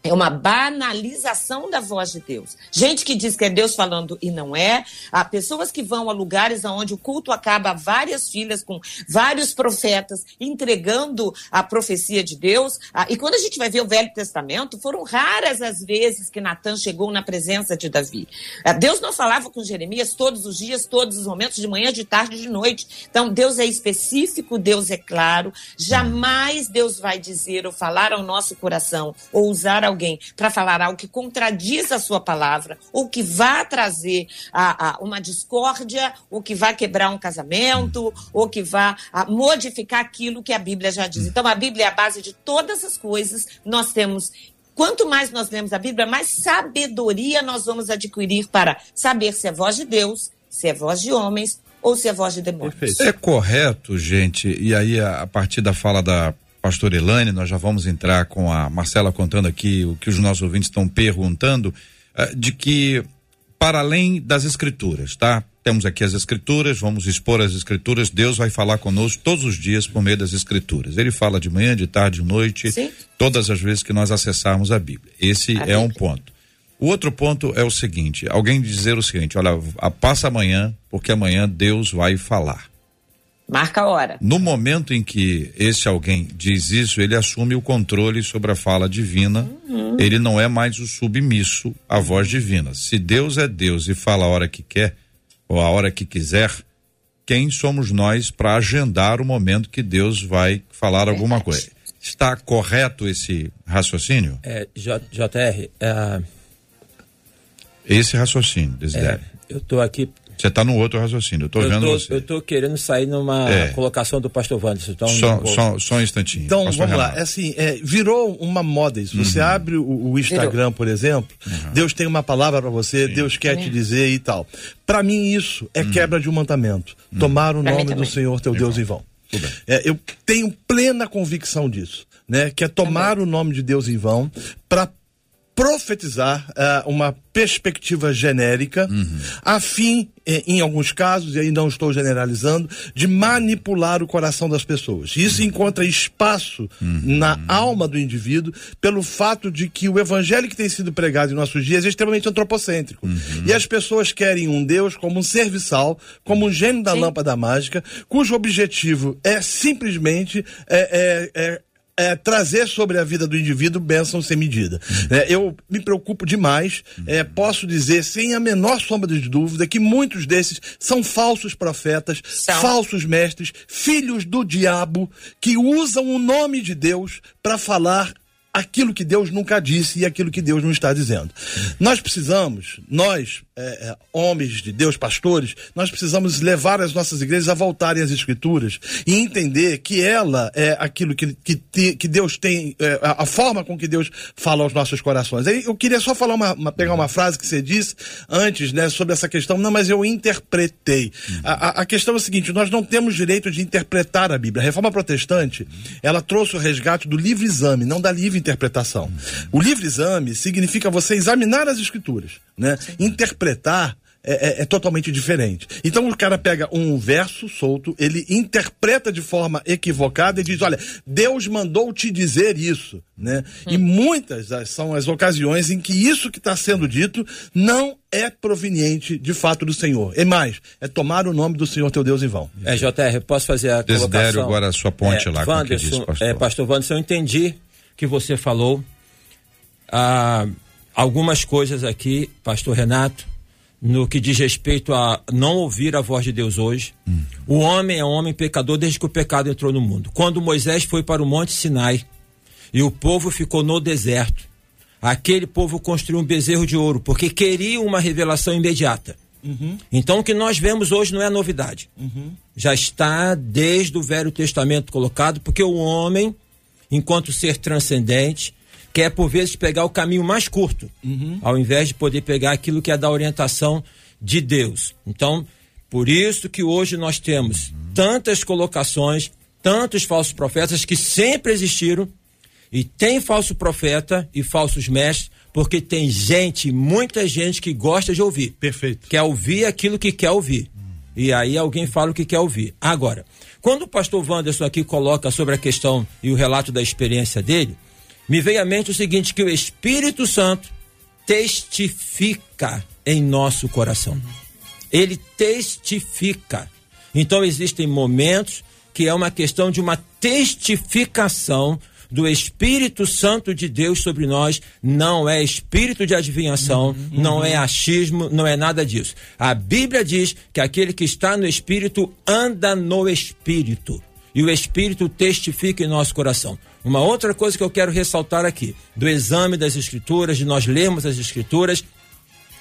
é uma banalização da voz de Deus. Gente que diz que é Deus falando e não é. Há pessoas que vão a lugares onde o culto acaba várias filhas com vários profetas entregando a profecia de Deus. Ah, e quando a gente vai ver o Velho Testamento, foram raras as vezes que Natan chegou na presença de Davi. Ah, Deus não falava com Jeremias todos os dias, todos os momentos, de manhã, de tarde, de noite. Então, Deus é específico, Deus é claro. Jamais Deus vai dizer ou falar ao nosso coração ou usar a alguém para falar algo que contradiz a sua palavra, ou que vá trazer a, a, uma discórdia, ou que vá quebrar um casamento, ou que vá a, modificar aquilo que a Bíblia já diz. Então, a Bíblia é a base de todas as coisas. Nós temos Quanto mais nós lemos a Bíblia, mais sabedoria nós vamos adquirir para saber se é voz de Deus, se é voz de homens ou se é voz de demônios. Perfeito. É correto, gente, e aí a, a partir da fala da pastor Elane, nós já vamos entrar com a Marcela contando aqui o que os nossos ouvintes estão perguntando, uh, de que para além das escrituras, tá? Temos aqui as escrituras, vamos expor as escrituras, Deus vai falar conosco todos os dias por meio das escrituras. Ele fala de manhã, de tarde, de noite, Sim. todas as vezes que nós acessarmos a Bíblia. Esse a é Bíblia. um ponto. O outro ponto é o seguinte: alguém dizer o seguinte, olha, passa amanhã, porque amanhã Deus vai falar. Marca a hora. No momento em que esse alguém diz isso, ele assume o controle sobre a fala divina. Uhum. Ele não é mais o submisso à voz divina. Se Deus é Deus e fala a hora que quer ou a hora que quiser, quem somos nós para agendar o momento que Deus vai falar é alguma coisa? Está correto esse raciocínio? É, JR, é... esse raciocínio, Desidério. É, eu estou aqui você está no outro raciocínio, eu estou vendo tô, você. Eu estou querendo sair numa é. colocação do pastor Wanderson. Então só, só, só um instantinho. Então, pastor vamos Renato. lá. É assim, é, virou uma moda isso. Você uhum. abre o, o Instagram, virou. por exemplo, uhum. Deus tem uma palavra para você, Sim. Deus quer te dizer e tal. Para mim, isso é uhum. quebra de um mandamento. Uhum. Tomar o nome do Senhor teu Deus em vão. É, eu tenho plena convicção disso. Né, que é tomar o nome de Deus em vão para profetizar uh, uma perspectiva genérica, uhum. a fim, eh, em alguns casos, e aí não estou generalizando, de manipular o coração das pessoas. Isso uhum. encontra espaço uhum. na alma do indivíduo pelo fato de que o evangelho que tem sido pregado em nossos dias é extremamente antropocêntrico. Uhum. E as pessoas querem um Deus como um serviçal, como um gênio da Sim. lâmpada mágica, cujo objetivo é simplesmente é, é, é é, trazer sobre a vida do indivíduo bênção sem medida. É, eu me preocupo demais, é, posso dizer sem a menor sombra de dúvida que muitos desses são falsos profetas, são. falsos mestres, filhos do diabo, que usam o nome de Deus para falar aquilo que Deus nunca disse e aquilo que Deus não está dizendo. Nós precisamos, nós, é, é, homens de Deus, pastores, nós precisamos levar as nossas igrejas a voltarem às Escrituras e entender que ela é aquilo que, que, que Deus tem, é, a forma com que Deus fala aos nossos corações. Eu queria só falar uma, uma, pegar uma frase que você disse antes, né, sobre essa questão. Não, mas eu interpretei. A, a, a questão é a seguinte: nós não temos direito de interpretar a Bíblia. A reforma protestante, ela trouxe o resgate do livre exame, não da livre interpretação. O livre exame significa você examinar as escrituras, né? Interpretar é, é, é, totalmente diferente. Então o cara pega um verso solto, ele interpreta de forma equivocada e diz: olha, Deus mandou te dizer isso, né? Hum. E muitas são as ocasiões em que isso que está sendo dito não é proveniente de fato do Senhor. E mais, é tomar o nome do Senhor teu Deus em vão. É, JR, posso fazer a Desidério colocação? agora a sua ponte é, lá com o que Wanderson, disse, pastor. É, pastor Wanderson, eu entendi que você falou ah, algumas coisas aqui, pastor Renato, no que diz respeito a não ouvir a voz de Deus hoje. Hum. O homem é um homem pecador desde que o pecado entrou no mundo. Quando Moisés foi para o Monte Sinai e o povo ficou no deserto, aquele povo construiu um bezerro de ouro, porque queria uma revelação imediata. Então o que nós vemos hoje não é novidade. Já está desde o Velho Testamento colocado, porque o homem, enquanto ser transcendente, quer por vezes pegar o caminho mais curto, ao invés de poder pegar aquilo que é da orientação de Deus. Então, por isso que hoje nós temos tantas colocações, tantos falsos profetas que sempre existiram, e tem falso profeta e falsos mestres, porque tem gente, muita gente que gosta de ouvir. Perfeito. Quer ouvir aquilo que quer ouvir. E aí alguém fala o que quer ouvir. Agora, quando o pastor Wanderson aqui coloca sobre a questão e o relato da experiência dele, me veio à mente o seguinte: que o Espírito Santo testifica em nosso coração. Ele testifica. Então existem momentos que é uma questão de uma testificação do Espírito Santo de Deus sobre nós, não é espírito de adivinhação, não é achismo, não é nada disso. A Bíblia diz que aquele que está no Espírito anda no Espírito. E o Espírito testifica em nosso coração. Uma outra coisa que eu quero ressaltar aqui, do exame das Escrituras, de nós lermos as Escrituras,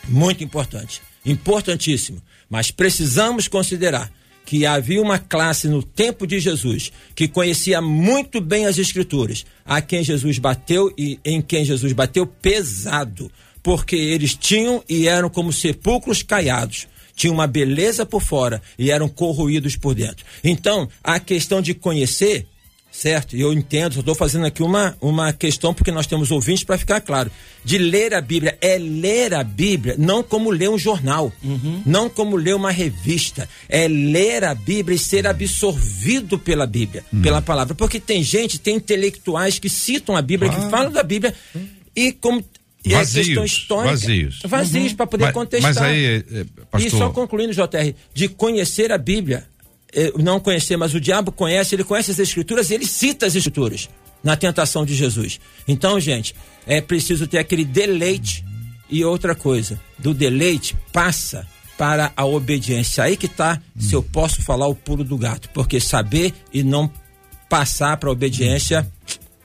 muito importante, importantíssimo. Mas precisamos considerar que havia uma classe no tempo de Jesus que conhecia muito bem as Escrituras, a quem Jesus bateu e em quem Jesus bateu pesado, porque eles tinham e eram como sepulcros caiados. Tinham uma beleza por fora e eram corroídos por dentro. Então, a questão de conhecer certo? E eu entendo, só estou fazendo aqui uma, uma questão porque nós temos ouvintes para ficar claro. De ler a Bíblia é ler a Bíblia não como ler um jornal, não como ler uma revista, é ler a Bíblia e ser absorvido pela Bíblia, pela palavra. Porque tem gente, tem intelectuais que citam a Bíblia, que falam da Bíblia e como e Vazios, questão histórica, vazios. vazios para poder Mas- contestar. mas aí, eh, pastor- E só concluindo, JR, de conhecer a Bíblia, eh, não conhecer, mas o diabo conhece, ele conhece as escrituras e ele cita as escrituras na tentação de Jesus. Então, gente, é preciso ter aquele deleite e outra coisa, do deleite passa para a obediência. Aí que tá, se eu posso falar o pulo do gato, porque saber e não passar para a obediência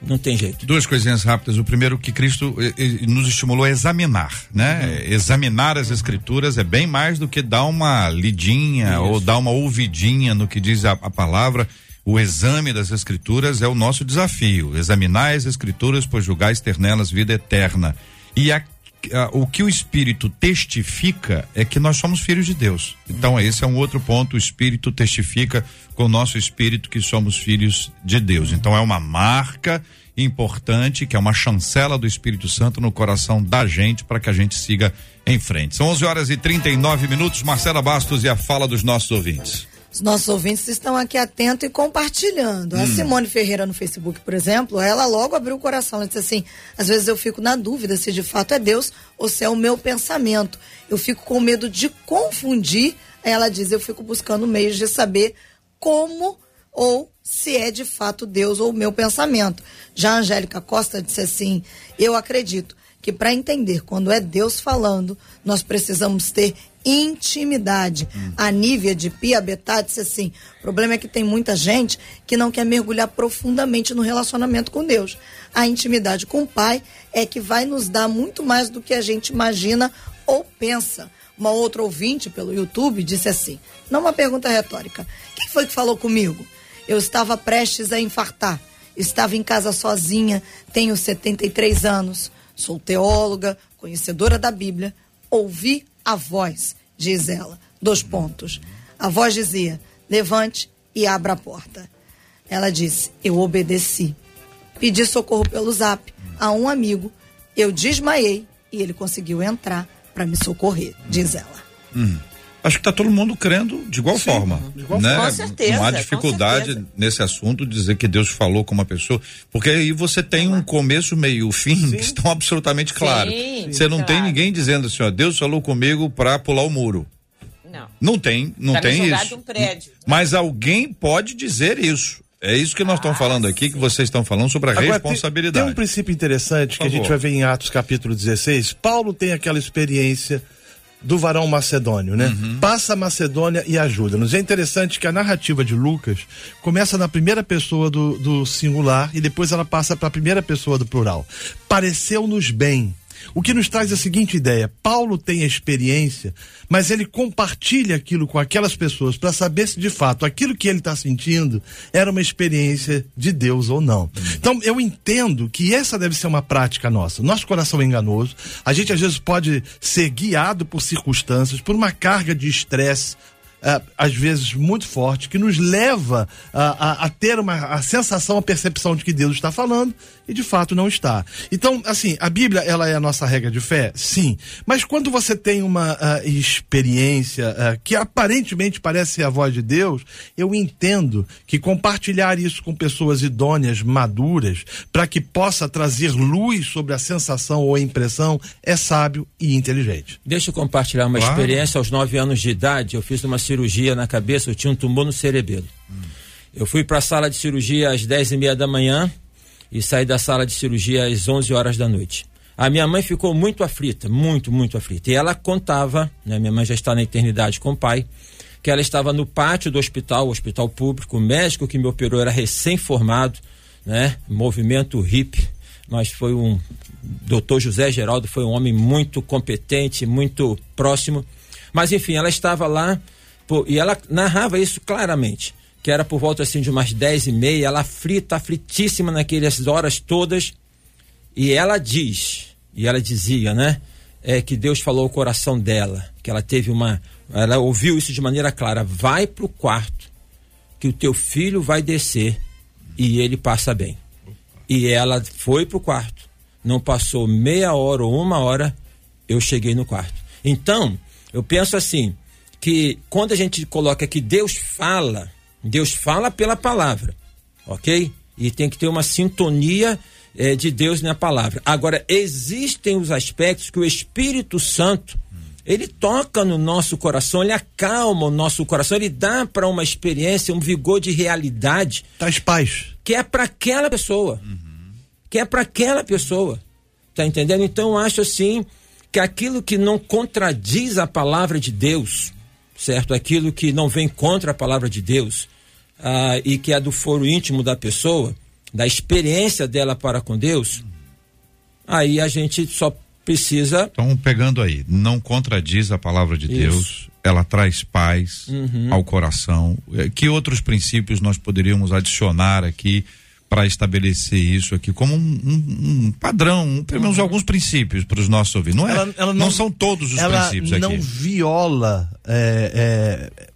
não tem jeito. Duas coisinhas rápidas. O primeiro que Cristo eh, eh, nos estimulou a examinar, né? Examinar as escrituras é bem mais do que dar uma lidinha ou dar uma ouvidinha no que diz a, a palavra. O exame das escrituras é o nosso desafio. Examinar as escrituras, pois julgais ter nelas vida eterna. E a- o que o Espírito testifica é que nós somos filhos de Deus. Então, esse é um outro ponto. O Espírito testifica com o nosso espírito que somos filhos de Deus. Então, é uma marca importante, que é uma chancela do Espírito Santo no coração da gente para que a gente siga em frente. São 11 horas e 39 minutos. Marcela Bastos e a fala dos nossos ouvintes. Os nossos ouvintes estão aqui atentos e compartilhando. A Simone Ferreira no Facebook, por exemplo, ela logo abriu o coração. Ela disse assim: às vezes eu fico na dúvida se de fato é Deus ou se é o meu pensamento. Eu fico com medo de confundir. Aí ela diz: eu fico buscando meios de saber como ou se é de fato Deus ou o meu pensamento. Já a Angélica Costa disse assim: eu acredito que para entender quando é Deus falando, nós precisamos ter intimidade. A Nívia de Piabetá disse assim: o problema é que tem muita gente que não quer mergulhar profundamente no relacionamento com Deus. A intimidade com o Pai é que vai nos dar muito mais do que a gente imagina ou pensa. Uma outra ouvinte pelo YouTube disse assim: não uma pergunta retórica. Quem foi que falou comigo? Eu estava prestes a infartar. Estava em casa sozinha, tenho 73 anos, sou teóloga, conhecedora da Bíblia. Ouvi a voz, diz ela. Dois pontos. A voz dizia: levante e abra a porta. Ela disse: eu obedeci. Pedi socorro pelo zap a um amigo. Eu desmaiei e ele conseguiu entrar para me socorrer, diz ela. Acho que está todo mundo crendo de igual Sim, forma. De igual né? forma. Com certeza. Não há dificuldade nesse assunto dizer que Deus falou com uma pessoa, porque aí você tem um começo, meio fim Sim. que estão absolutamente claros. Você não claro. tem ninguém dizendo assim, ó, Deus falou comigo para pular o muro. Não. Não tem, não tem isso. Um prédio, Mas alguém pode dizer isso. É isso que nós estamos ah, falando aqui, que vocês estão falando sobre a Agora, responsabilidade. Tem, tem um princípio interessante que a gente vai ver em Atos capítulo 16. Paulo tem aquela experiência do varão macedônio, né? Uhum. Passa a Macedônia e ajuda-nos. É interessante que a narrativa de Lucas começa na primeira pessoa do, do singular e depois ela passa para a primeira pessoa do plural. Pareceu-nos bem o que nos traz a seguinte ideia: Paulo tem a experiência, mas ele compartilha aquilo com aquelas pessoas para saber se de fato aquilo que ele está sentindo era uma experiência de Deus ou não. Então eu entendo que essa deve ser uma prática nossa. Nosso coração é enganoso, a gente às vezes pode ser guiado por circunstâncias, por uma carga de estresse, uh, às vezes muito forte, que nos leva a, a, a, ter uma a sensação, a percepção de que Deus está falando e de fato não está. Então, assim, a Bíblia ela é a nossa regra de fé, sim. Mas quando você tem uma uh, experiência uh, que aparentemente parece ser a voz de Deus, eu entendo que compartilhar isso com pessoas idôneas, maduras, para que possa trazer luz sobre a sensação ou a impressão, é sábio e inteligente. Deixa eu compartilhar uma claro. experiência aos nove anos de idade. Eu fiz uma cirurgia na cabeça, eu tinha um tumor no cerebelo. Hum. Eu fui para a sala de cirurgia às dez e meia da manhã e saí da sala de cirurgia às 11 horas da noite. A minha mãe ficou muito aflita, muito, muito aflita. E ela contava, né, minha mãe já está na eternidade com o pai, que ela estava no pátio do hospital, hospital público, o médico que me operou era recém-formado, né, movimento hippie, mas foi um doutor José Geraldo foi um homem muito competente, muito próximo. Mas enfim, ela estava lá pô, e ela narrava isso claramente que era por volta assim de umas dez e meia, ela frita, aflitíssima naquelas horas todas, e ela diz, e ela dizia, né, é que Deus falou o coração dela, que ela teve uma, ela ouviu isso de maneira clara, vai para o quarto, que o teu filho vai descer e ele passa bem. E ela foi para o quarto, não passou meia hora ou uma hora, eu cheguei no quarto. Então, eu penso assim, que quando a gente coloca que Deus fala, Deus fala pela palavra, ok? E tem que ter uma sintonia eh, de Deus na palavra. Agora, existem os aspectos que o Espírito Santo ele toca no nosso coração, ele acalma o nosso coração, ele dá para uma experiência, um vigor de realidade. Traz paz. Que é para aquela pessoa. Uhum. Que é para aquela pessoa. Tá entendendo? Então eu acho assim que aquilo que não contradiz a palavra de Deus, certo? Aquilo que não vem contra a palavra de Deus, ah, e que é do foro íntimo da pessoa, da experiência dela para com Deus, aí a gente só precisa. Então, pegando aí, não contradiz a palavra de Isso. Deus, ela traz paz uhum. ao coração. Eh, que outros princípios nós poderíamos adicionar aqui para estabelecer isso aqui como um, um, um padrão, um, pelo menos uhum. alguns princípios para os nossos ouvintes? Não, é, ela, ela não, não, são todos os princípios aqui. Ela não viola. É, é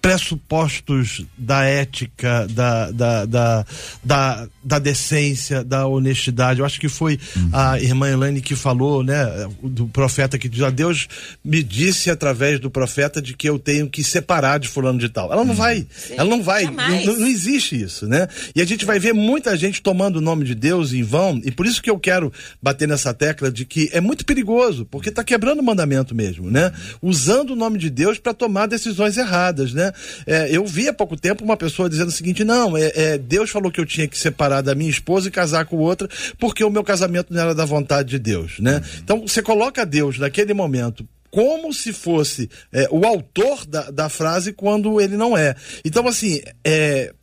pressupostos da ética, da, da, da, da, da decência, da honestidade. Eu acho que foi uhum. a irmã Elaine que falou, né, do profeta que diz: a Deus me disse através do profeta de que eu tenho que separar de fulano de tal. Ela não uhum. vai, Sim, ela não vai, não, não, existe isso, né? E a gente vai ver muita gente tomando o nome de Deus em vão, e por isso que eu quero bater nessa tecla de que é muito perigoso, porque está quebrando o mandamento mesmo, né? Usando o nome de Deus para tomar decisões erradas, né? É, eu vi há pouco tempo uma pessoa dizendo o seguinte: não, é, é, Deus falou que eu tinha que separar da minha esposa e casar com outra, porque o meu casamento não era da vontade de Deus, né? Uhum. Então você coloca Deus naquele momento como se fosse é, o autor da, da frase quando ele não é. Então, assim, é,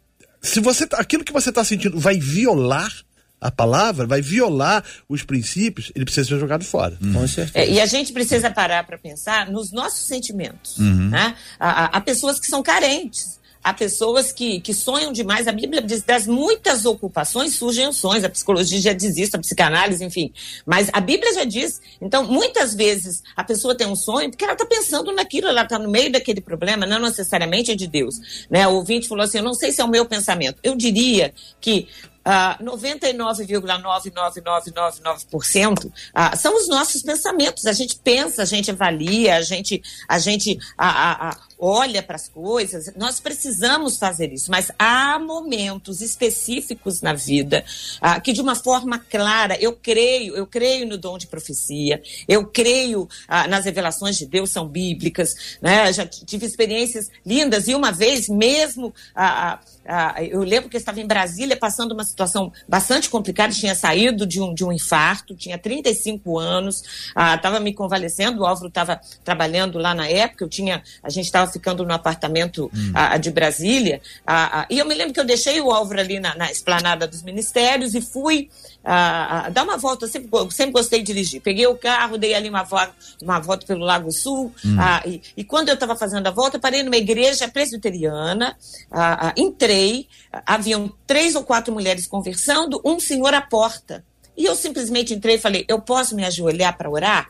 se você tá, aquilo que você está sentindo vai violar a palavra, vai violar os princípios, ele precisa ser jogado fora. Uhum. Com certeza. É, e a gente precisa parar para pensar nos nossos sentimentos. Uhum. Né? Há, há, pessoas que são carentes. Há pessoas que, que sonham demais. A Bíblia diz das muitas ocupações surgem os sonhos. A psicologia já diz isso, a psicanálise, enfim. Mas a Bíblia já diz. Então, muitas vezes a pessoa tem um sonho porque ela está pensando naquilo, ela está no meio daquele problema, não necessariamente é de Deus. Né? O ouvinte falou assim: eu não sei se é o meu pensamento. Eu diria que uh, 99,99999% uh, são os nossos pensamentos. A gente pensa, a gente avalia, a gente, a gente a, a, olha para as coisas. Nós precisamos fazer isso, mas há momentos específicos na vida uh, que, de uma forma clara, eu creio, eu creio no dom de profecia, eu creio nas revelações de Deus, são bíblicas, né? Já tive experiências lindas e uma vez mesmo. Uh, ah, eu lembro que eu estava em Brasília passando uma situação bastante complicada, tinha saído de um, de um infarto, tinha 35 anos, estava ah, me convalescendo, o Álvaro estava trabalhando lá na época, eu tinha, a gente estava ficando no apartamento hum. ah, de Brasília, ah, ah, e eu me lembro que eu deixei o Álvaro ali na, na esplanada dos ministérios e fui ah, dar uma volta, eu sempre, eu sempre gostei de dirigir. Peguei o carro, dei ali uma volta, uma volta pelo Lago Sul, hum. ah, e, e, quando eu estava fazendo a volta, parei numa igreja presbiteriana, ah, entrei, haviam três ou quatro mulheres conversando, um senhor à porta. E eu simplesmente entrei e falei: Eu posso me ajoelhar para orar?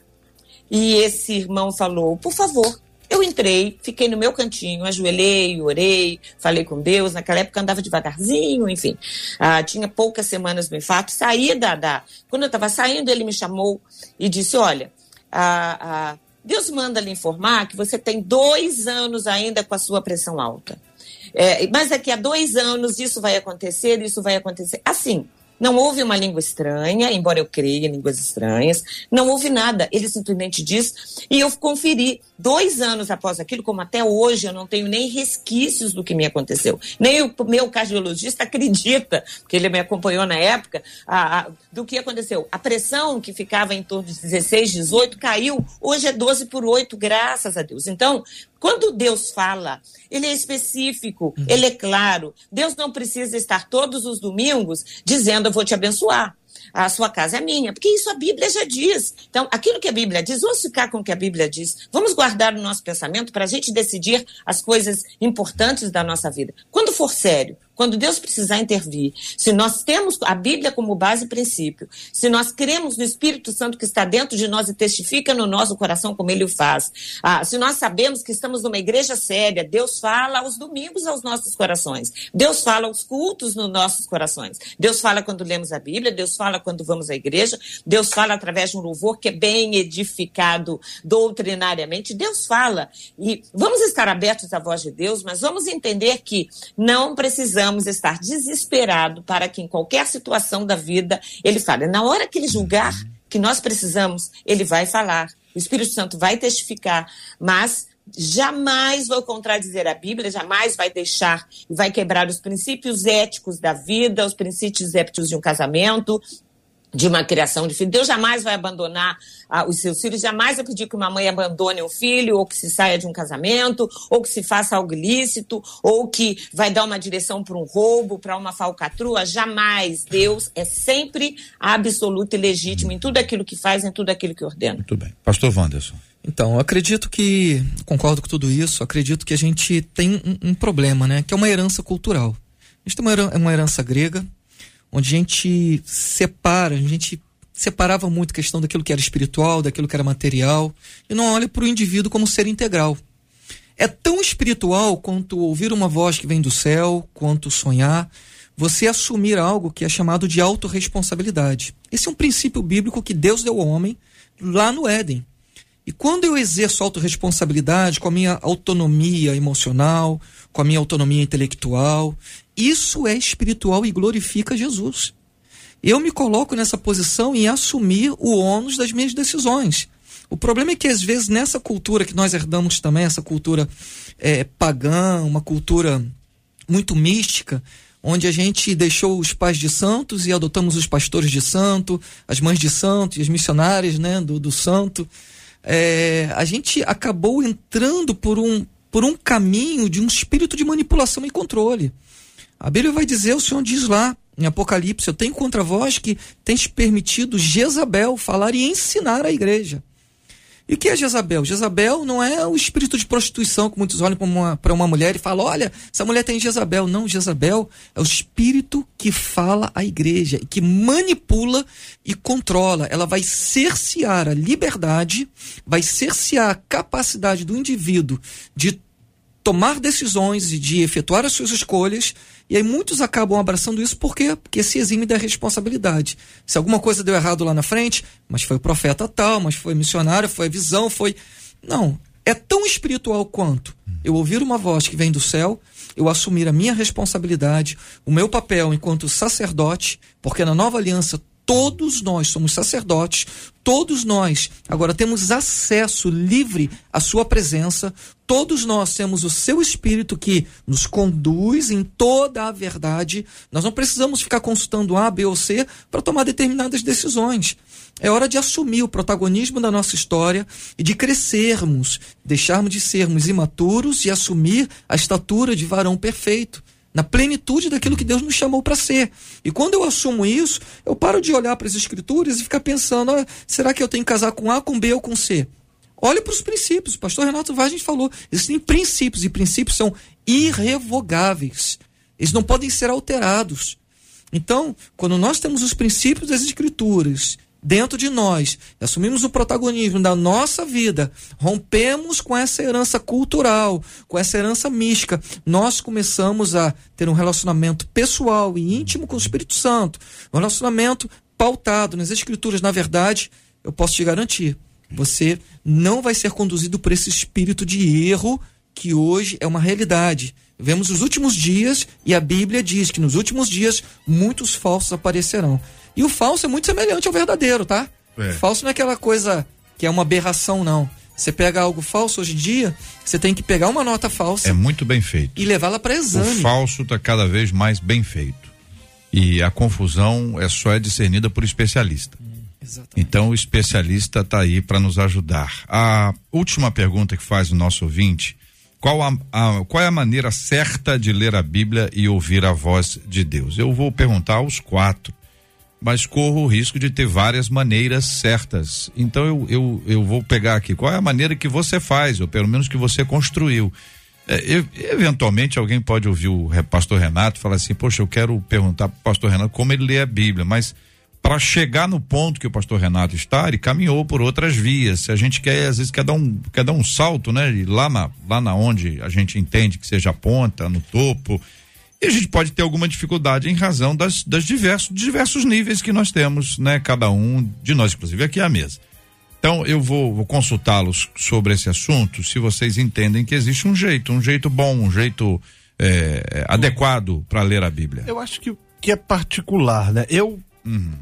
E esse irmão falou: Por favor. Eu entrei, fiquei no meu cantinho, ajoelhei, orei, falei com Deus. Naquela época andava devagarzinho, enfim. Ah, tinha poucas semanas do infarto. Saí da. da... Quando eu estava saindo, ele me chamou e disse: Olha, ah, ah, Deus manda lhe informar que você tem dois anos ainda com a sua pressão alta. É, mas daqui a dois anos isso vai acontecer, isso vai acontecer. Assim, não houve uma língua estranha, embora eu creia em línguas estranhas. Não houve nada. Ele simplesmente diz. E eu conferi, dois anos após aquilo, como até hoje eu não tenho nem resquícios do que me aconteceu. Nem o meu cardiologista acredita, porque ele me acompanhou na época, a, a, do que aconteceu. A pressão que ficava em torno de 16, 18 caiu. Hoje é 12 por 8, graças a Deus. Então, quando Deus fala, ele é específico, uhum. ele é claro. Deus não precisa estar todos os domingos dizendo eu vou te abençoar a sua casa é minha, porque isso a Bíblia já diz. Então, aquilo que a Bíblia diz, vamos ficar com o que a Bíblia diz, vamos guardar o nosso pensamento para a gente decidir as coisas importantes da nossa vida. Quando for sério, quando Deus precisar intervir, se nós temos a Bíblia como base e princípio, se nós cremos no Espírito Santo que está dentro de nós e testifica no nosso coração como ele o faz, ah, se nós sabemos que estamos numa igreja séria, Deus fala aos domingos aos nossos corações, Deus fala aos cultos nos nossos corações, Deus fala quando lemos a Bíblia, Deus fala quando vamos à igreja, Deus fala através de um louvor que é bem edificado doutrinariamente, Deus fala. E vamos estar abertos à voz de Deus, mas vamos entender que não precisamos precisamos estar desesperados para que em qualquer situação da vida ele fale. Na hora que ele julgar que nós precisamos, ele vai falar. O Espírito Santo vai testificar, mas jamais vai contradizer a Bíblia, jamais vai deixar e vai quebrar os princípios éticos da vida, os princípios éticos de um casamento, de uma criação de filho. Deus jamais vai abandonar ah, os seus filhos, jamais vai pedir que uma mãe abandone o filho, ou que se saia de um casamento, ou que se faça algo ilícito, ou que vai dar uma direção para um roubo, para uma falcatrua. Jamais. Deus é sempre absoluto e legítimo em tudo aquilo que faz, em tudo aquilo que ordena. Muito bem. Pastor Wanderson. Então, acredito que, concordo com tudo isso, acredito que a gente tem um, um problema, né? Que é uma herança cultural. A gente tem uma herança grega, onde a gente separa, a gente separava muito a questão daquilo que era espiritual, daquilo que era material, e não olha para o indivíduo como ser integral. É tão espiritual quanto ouvir uma voz que vem do céu, quanto sonhar, você assumir algo que é chamado de autorresponsabilidade. Esse é um princípio bíblico que Deus deu ao homem lá no Éden. E quando eu exerço autorresponsabilidade com a minha autonomia emocional, com a minha autonomia intelectual, isso é espiritual e glorifica Jesus. Eu me coloco nessa posição em assumir o ônus das minhas decisões. O problema é que, às vezes, nessa cultura que nós herdamos também, essa cultura é, pagã, uma cultura muito mística, onde a gente deixou os pais de santos e adotamos os pastores de santo, as mães de santo e as missionárias né, do, do santo é, a gente acabou entrando por um, por um caminho de um espírito de manipulação e controle. A Bíblia vai dizer, o Senhor diz lá em Apocalipse, eu tenho contra vós que tens permitido Jezabel falar e ensinar a igreja. E o que é Jezabel? Jezabel não é o espírito de prostituição que muitos olham para uma, uma mulher e falam: olha, essa mulher tem Jezabel. Não, Jezabel é o espírito que fala à igreja, que manipula e controla. Ela vai cercear a liberdade, vai cercear a capacidade do indivíduo de tomar decisões e de efetuar as suas escolhas. E aí muitos acabam abraçando isso por quê? Porque se exime da responsabilidade. Se alguma coisa deu errado lá na frente, mas foi o profeta tal, mas foi missionário, foi a visão, foi. Não. É tão espiritual quanto eu ouvir uma voz que vem do céu, eu assumir a minha responsabilidade, o meu papel enquanto sacerdote, porque na nova aliança todos nós somos sacerdotes, todos nós agora temos acesso livre à sua presença, todos nós temos o seu espírito que nos conduz em toda a verdade. Nós não precisamos ficar consultando A, B ou C para tomar determinadas decisões. É hora de assumir o protagonismo da nossa história e de crescermos, deixarmos de sermos imaturos e assumir a estatura de varão perfeito na plenitude daquilo que Deus nos chamou para ser. E quando eu assumo isso, eu paro de olhar para as escrituras e ficar pensando: ah, será que eu tenho que casar com A, com B ou com C? Olhe para os princípios. O pastor Renato Vargas falou: existem princípios e princípios são irrevogáveis. Eles não podem ser alterados. Então, quando nós temos os princípios das escrituras dentro de nós, assumimos o protagonismo da nossa vida, rompemos com essa herança cultural, com essa herança mística, nós começamos a ter um relacionamento pessoal e íntimo com o Espírito Santo, um relacionamento pautado nas Escrituras. Na verdade, eu posso te garantir, você não vai ser conduzido por esse espírito de erro que hoje é uma realidade. Vemos os últimos dias e a Bíblia diz que nos últimos dias muitos falsos aparecerão. E o falso é muito semelhante ao verdadeiro, tá? É. Falso não é aquela coisa que é uma aberração, não. Você pega algo falso hoje em dia, você tem que pegar uma nota falsa. É muito bem feito. E levá-la para exame. O falso está cada vez mais bem feito. E a confusão é só é discernida por especialista. Exatamente. Então o especialista está aí para nos ajudar. A última pergunta que faz o nosso ouvinte: qual a, a, qual é a maneira certa de ler a Bíblia e ouvir a voz de Deus? Eu vou perguntar aos quatro mas corro o risco de ter várias maneiras certas. Então eu, eu, eu vou pegar aqui qual é a maneira que você faz, ou pelo menos que você construiu. É, eventualmente alguém pode ouvir o pastor Renato falar assim: Poxa, eu quero perguntar para o pastor Renato como ele lê a Bíblia, mas para chegar no ponto que o pastor Renato está, ele caminhou por outras vias. Se a gente quer, às vezes, quer dar um, quer dar um salto, né? E lá na, lá na onde a gente entende que seja a ponta, no topo, e a gente pode ter alguma dificuldade em razão das, das diversos, diversos níveis que nós temos, né? Cada um de nós, inclusive aqui à mesa. Então eu vou, vou consultá-los sobre esse assunto, se vocês entendem que existe um jeito, um jeito bom, um jeito é, adequado para ler a Bíblia. Eu acho que, que é particular, né? Eu, uhum.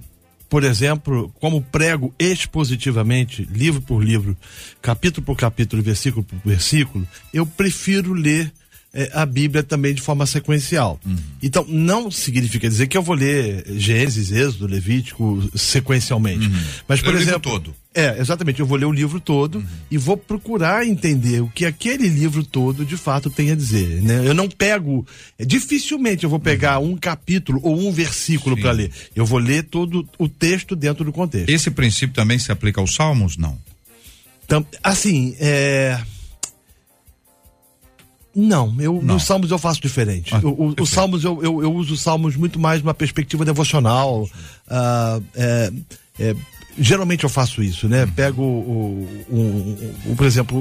por exemplo, como prego expositivamente, livro por livro, capítulo por capítulo, versículo por versículo, eu prefiro ler é, a Bíblia também de forma sequencial. Uhum. Então, não significa dizer que eu vou ler Gênesis, Êxodo, Levítico sequencialmente. Uhum. Mas, por exemplo. todo. É, exatamente. Eu vou ler o livro todo uhum. e vou procurar entender o que aquele livro todo de fato tem a dizer. Né? Eu não pego. Dificilmente eu vou pegar uhum. um capítulo ou um versículo para ler. Eu vou ler todo o texto dentro do contexto. Esse princípio também se aplica aos Salmos? Não. Então, assim, é não, eu não. nos salmos eu faço diferente. Ah, o, os salmos eu, eu, eu, uso os salmos muito mais numa perspectiva devocional. Uh, é, é, geralmente eu faço isso, né? Uhum. Pego o, o, o, por exemplo,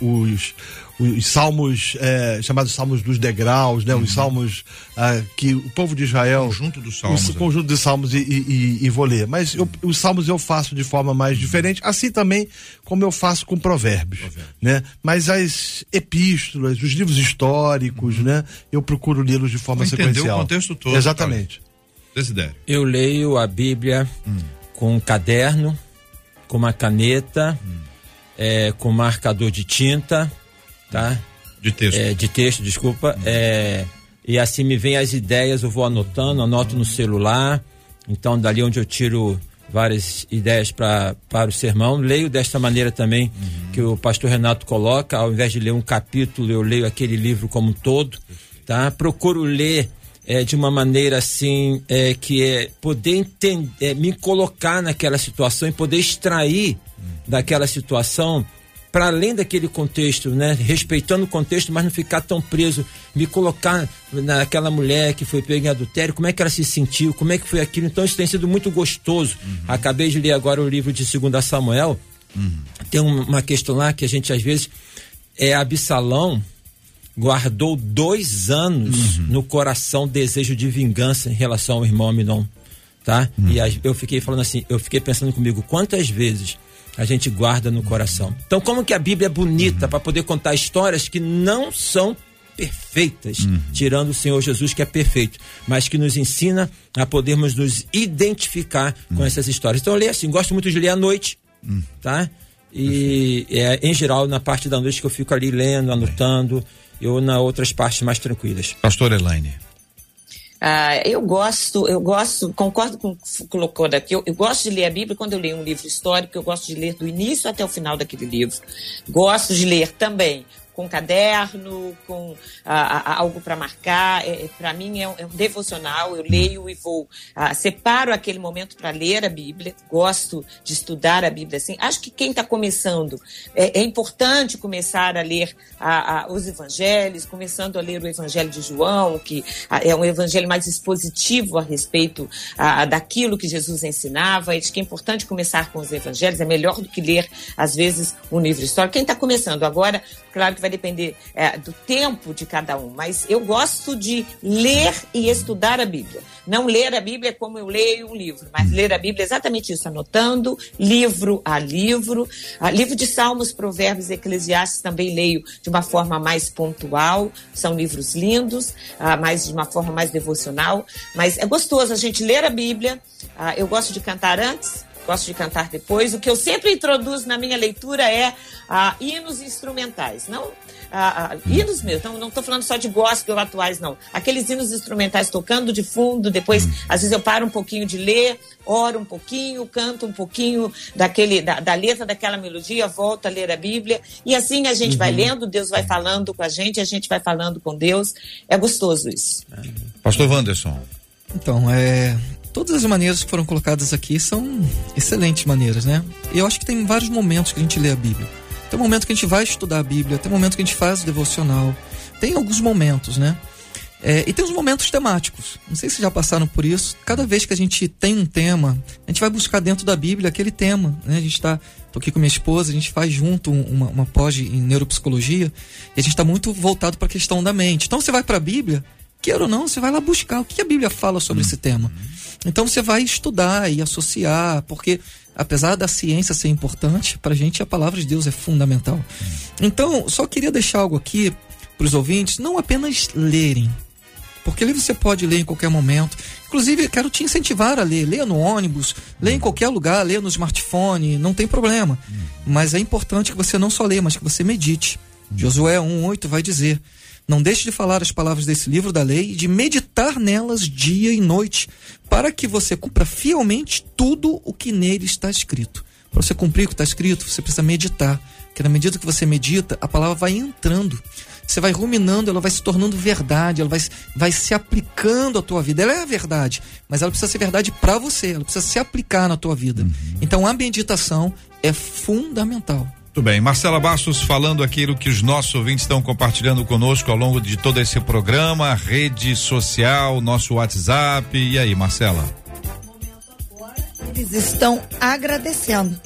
os, os salmos é, chamados salmos dos degraus, né? Uhum. Os salmos ah, que o povo de Israel. O conjunto dos salmos. O conjunto de salmos e, e, e, e vou ler. Mas eu, os salmos eu faço de forma mais uhum. diferente, assim também como eu faço com provérbios, Provérbio. né? Mas as epístolas, os livros históricos, uhum. né? Eu procuro lê-los de forma Entendeu sequencial. o contexto todo. Exatamente. Desidério. Eu leio a Bíblia hum. Com um caderno, com uma caneta, hum. é, com marcador de tinta tá? De texto. É, de texto, desculpa. Uhum. É, e assim me vem as ideias, eu vou anotando, anoto no celular. Então, dali onde eu tiro várias ideias pra, para o sermão. Leio desta maneira também uhum. que o pastor Renato coloca, ao invés de ler um capítulo, eu leio aquele livro como um todo, tá? Procuro ler é, de uma maneira assim, é, que é poder entender, é, me colocar naquela situação e poder extrair daquela situação para além daquele contexto, né? Respeitando o contexto, mas não ficar tão preso, me colocar naquela mulher que foi pega em adultério, como é que ela se sentiu, como é que foi aquilo. Então isso tem sido muito gostoso. Uhum. Acabei de ler agora o livro de 2 Samuel. Uhum. Tem uma questão lá que a gente às vezes é Absalão guardou dois anos uhum. no coração desejo de vingança em relação ao irmão Aminon, tá? Uhum. E eu fiquei falando assim, eu fiquei pensando comigo, quantas vezes a gente guarda no coração? Então, como que a Bíblia é bonita uhum. para poder contar histórias que não são perfeitas, uhum. tirando o Senhor Jesus que é perfeito, mas que nos ensina a podermos nos identificar uhum. com essas histórias. Então eu leio assim, gosto muito de ler à noite, uhum. tá? E é, em geral na parte da noite que eu fico ali lendo, anotando, ou na outras partes mais tranquilas. Pastor Elaine. Ah, eu gosto, eu gosto, concordo com o que colocou daqui, eu, eu, gosto de ler a Bíblia quando eu leio um livro histórico, eu gosto de ler do início até o final daquele livro. Gosto de ler também com caderno, com ah, algo para marcar. É, é para mim é um, é um, devocional. Eu leio e vou ah, separo aquele momento para ler a Bíblia. Gosto de estudar a Bíblia assim. Acho que quem está começando é, é, importante começar a ler os Evangelhos, começando a ler o Evangelho de João, que é um Evangelho mais expositivo a respeito daquilo que Jesus ensinava. Acho que é importante começar com os Evangelhos. É melhor do que ler às vezes um livro histórico. Quem está começando agora, claro que vai depender é, do tempo de cada um, mas eu gosto de ler e estudar a Bíblia. Não ler a Bíblia como eu leio um livro, mas ler a Bíblia é exatamente isso, anotando, livro a livro. A livro de Salmos, Provérbios e Eclesiastes também leio de uma forma mais pontual, são livros lindos, ah, mas de uma forma mais devocional. Mas é gostoso a gente ler a Bíblia. Ah, eu gosto de cantar antes, gosto de cantar depois. O que eu sempre introduzo na minha leitura é ah, hinos instrumentais. Não ah, ah, hinos mesmo, não estou falando só de gospel atuais, não. Aqueles hinos instrumentais tocando de fundo, depois, às vezes, eu paro um pouquinho de ler, oro um pouquinho, canto um pouquinho daquele, da, da letra daquela melodia, volto a ler a Bíblia. E assim a gente uhum. vai lendo, Deus vai falando com a gente, a gente vai falando com Deus. É gostoso isso. Pastor Wanderson. Então, é, Todas as maneiras que foram colocadas aqui são excelentes maneiras, né? E eu acho que tem vários momentos que a gente lê a Bíblia. Tem um momento que a gente vai estudar a Bíblia, tem um momento que a gente faz o devocional. Tem alguns momentos, né? É, e tem os momentos temáticos. Não sei se já passaram por isso. Cada vez que a gente tem um tema, a gente vai buscar dentro da Bíblia aquele tema. Né? A gente está. Tô aqui com minha esposa, a gente faz junto uma, uma pós em neuropsicologia e a gente está muito voltado para a questão da mente. Então você vai para a Bíblia, queira ou não, você vai lá buscar o que a Bíblia fala sobre esse tema. Então você vai estudar e associar, porque apesar da ciência ser importante, para a gente a palavra de Deus é fundamental. Então, só queria deixar algo aqui para os ouvintes, não apenas lerem, porque ali você pode ler em qualquer momento. Inclusive, quero te incentivar a ler. Leia no ônibus, leia em qualquer lugar, leia no smartphone, não tem problema. Mas é importante que você não só leia, mas que você medite. Josué 1,8 vai dizer: não deixe de falar as palavras desse livro da lei e de meditar nelas dia e noite, para que você cumpra fielmente tudo o que nele está escrito. Para você cumprir o que está escrito, você precisa meditar. Porque na medida que você medita, a palavra vai entrando. Você vai ruminando, ela vai se tornando verdade, ela vai, vai se aplicando à tua vida. Ela é a verdade, mas ela precisa ser verdade para você, ela precisa se aplicar na tua vida. Uhum. Então a meditação é fundamental. Muito bem, Marcela Bastos falando aquilo que os nossos ouvintes estão compartilhando conosco ao longo de todo esse programa, rede social, nosso WhatsApp. E aí, Marcela? Eles estão agradecendo.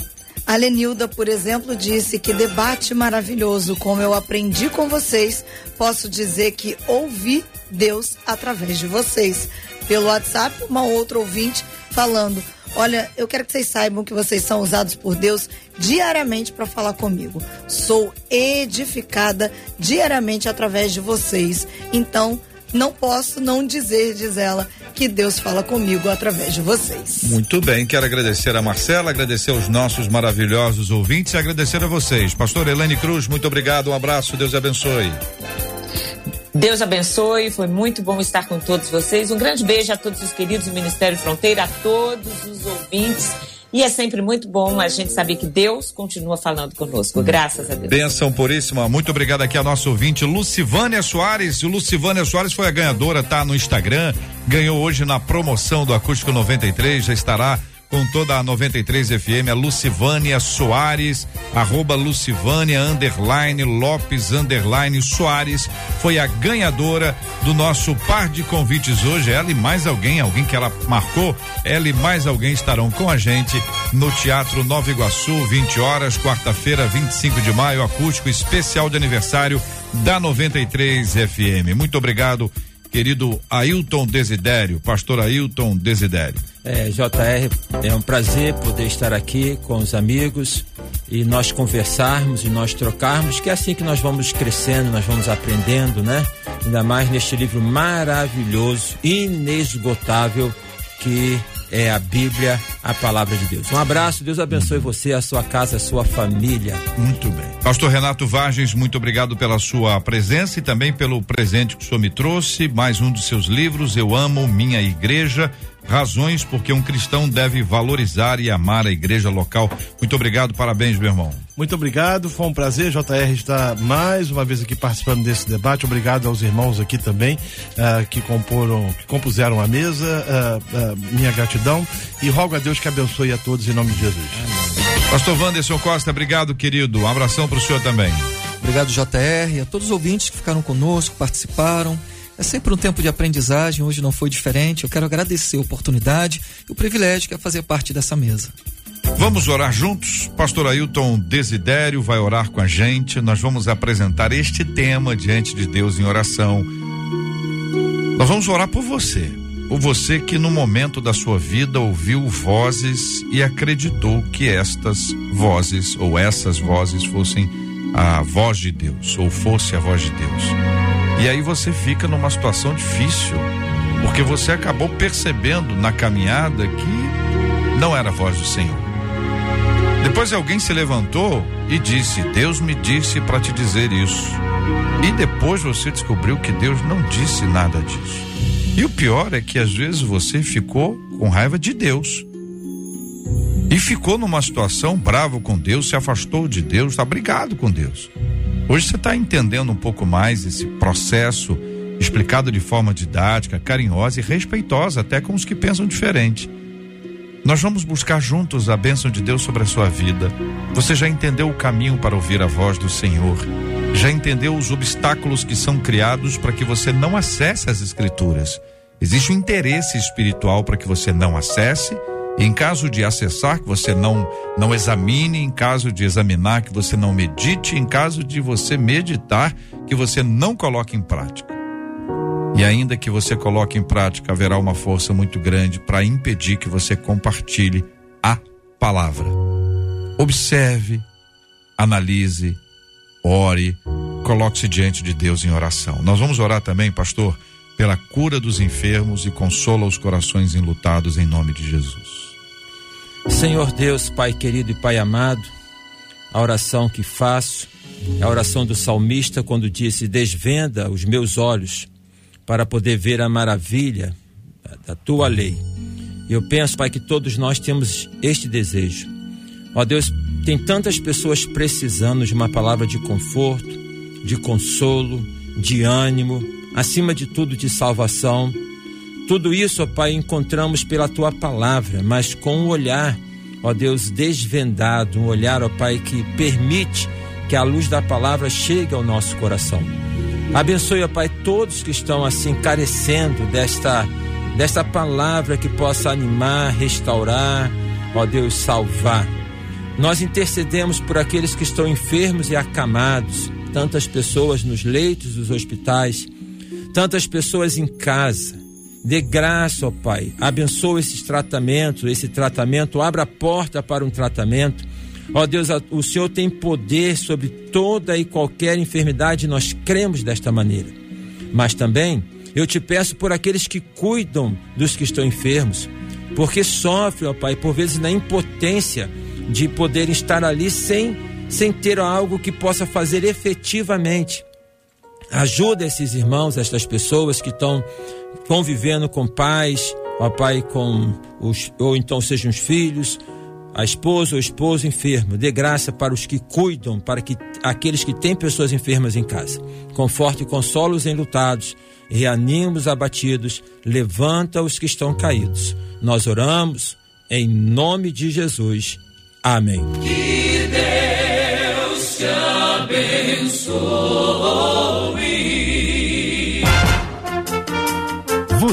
A Lenilda, por exemplo, disse que debate maravilhoso, como eu aprendi com vocês, posso dizer que ouvi Deus através de vocês. Pelo WhatsApp, uma outra ouvinte falando: Olha, eu quero que vocês saibam que vocês são usados por Deus diariamente para falar comigo. Sou edificada diariamente através de vocês. Então, não posso não dizer, diz ela, que Deus fala comigo através de vocês. Muito bem, quero agradecer a Marcela, agradecer aos nossos maravilhosos ouvintes e agradecer a vocês. Pastor Elane Cruz, muito obrigado, um abraço, Deus abençoe. Deus abençoe, foi muito bom estar com todos vocês. Um grande beijo a todos os queridos do Ministério Fronteira, a todos os ouvintes. E é sempre muito bom a gente saber que Deus continua falando conosco. Graças a Deus. Benção puríssima. Muito obrigado aqui a nosso ouvinte, Lucivânia Soares. O Lucivânia Soares foi a ganhadora, tá no Instagram. Ganhou hoje na promoção do Acústico 93. Já estará com toda a 93 FM, a Lucivânia Soares, arroba Lucivânia underline Lopes underline Soares, foi a ganhadora do nosso par de convites hoje. Ela e mais alguém, alguém que ela marcou, ela e mais alguém estarão com a gente no Teatro Nova Iguaçu, 20 horas, quarta-feira, 25 de maio, acústico especial de aniversário da 93 FM. Muito obrigado querido Ailton Desidério, pastor Ailton Desidério. É, JR, é um prazer poder estar aqui com os amigos e nós conversarmos e nós trocarmos, que é assim que nós vamos crescendo, nós vamos aprendendo, né? Ainda mais neste livro maravilhoso, inesgotável, que é a Bíblia, a palavra de Deus. Um abraço, Deus abençoe você, a sua casa, a sua família. Muito bem. Pastor Renato Vargens, muito obrigado pela sua presença e também pelo presente que o senhor me trouxe. Mais um dos seus livros, Eu Amo Minha Igreja razões porque um cristão deve valorizar e amar a igreja local. Muito obrigado, parabéns, meu irmão. Muito obrigado, foi um prazer, JR, estar mais uma vez aqui participando desse debate. Obrigado aos irmãos aqui também uh, que comporam, que compuseram a mesa. Uh, uh, minha gratidão e rogo a Deus que abençoe a todos em nome de Jesus. Amém. Pastor Wanderson Costa, obrigado, querido. Um abração para o senhor também. Obrigado, JR, a todos os ouvintes que ficaram conosco, participaram. É sempre um tempo de aprendizagem, hoje não foi diferente. Eu quero agradecer a oportunidade e o privilégio que é fazer parte dessa mesa. Vamos orar juntos? Pastor Ailton Desidério vai orar com a gente. Nós vamos apresentar este tema diante de Deus em oração. Nós vamos orar por você. Por você que no momento da sua vida ouviu vozes e acreditou que estas vozes ou essas vozes fossem a voz de Deus ou fosse a voz de Deus. E aí você fica numa situação difícil, porque você acabou percebendo na caminhada que não era a voz do Senhor. Depois alguém se levantou e disse: Deus me disse para te dizer isso. E depois você descobriu que Deus não disse nada disso. E o pior é que às vezes você ficou com raiva de Deus. E ficou numa situação bravo com Deus, se afastou de Deus, está brigado com Deus. Hoje você está entendendo um pouco mais esse processo explicado de forma didática, carinhosa e respeitosa, até com os que pensam diferente. Nós vamos buscar juntos a bênção de Deus sobre a sua vida. Você já entendeu o caminho para ouvir a voz do Senhor? Já entendeu os obstáculos que são criados para que você não acesse as Escrituras? Existe um interesse espiritual para que você não acesse em caso de acessar, que você não não examine, em caso de examinar, que você não medite, em caso de você meditar, que você não coloque em prática. E ainda que você coloque em prática, haverá uma força muito grande para impedir que você compartilhe a palavra. Observe, analise, ore, coloque-se diante de Deus em oração. Nós vamos orar também, pastor, pela cura dos enfermos e consola os corações enlutados em nome de Jesus. Senhor Deus, Pai querido e Pai amado, a oração que faço é a oração do salmista quando disse: Desvenda os meus olhos para poder ver a maravilha da tua lei. Eu penso, Pai, que todos nós temos este desejo. Ó Deus, tem tantas pessoas precisando de uma palavra de conforto, de consolo, de ânimo, acima de tudo de salvação. Tudo isso, ó Pai, encontramos pela tua palavra, mas com um olhar, ó Deus, desvendado, um olhar, ó Pai, que permite que a luz da palavra chegue ao nosso coração. Abençoe, ó Pai, todos que estão assim carecendo desta desta palavra que possa animar, restaurar, ó Deus, salvar. Nós intercedemos por aqueles que estão enfermos e acamados, tantas pessoas nos leitos dos hospitais, tantas pessoas em casa. Dê graça, ó Pai. Abençoa esses tratamentos, esse tratamento, abra a porta para um tratamento. Ó Deus, o Senhor tem poder sobre toda e qualquer enfermidade, nós cremos desta maneira. Mas também eu te peço por aqueles que cuidam dos que estão enfermos, porque sofrem, ó Pai, por vezes na impotência de poderem estar ali sem, sem ter algo que possa fazer efetivamente. Ajuda esses irmãos, estas pessoas que estão convivendo com pais, ó pai, com os, ou então sejam os filhos, a esposa ou esposo enfermo. Dê graça para os que cuidam, para que aqueles que têm pessoas enfermas em casa. Conforte e consola os enlutados, reanima os abatidos, levanta os que estão caídos. Nós oramos Em nome de Jesus. Amém. Que Deus te abençoe.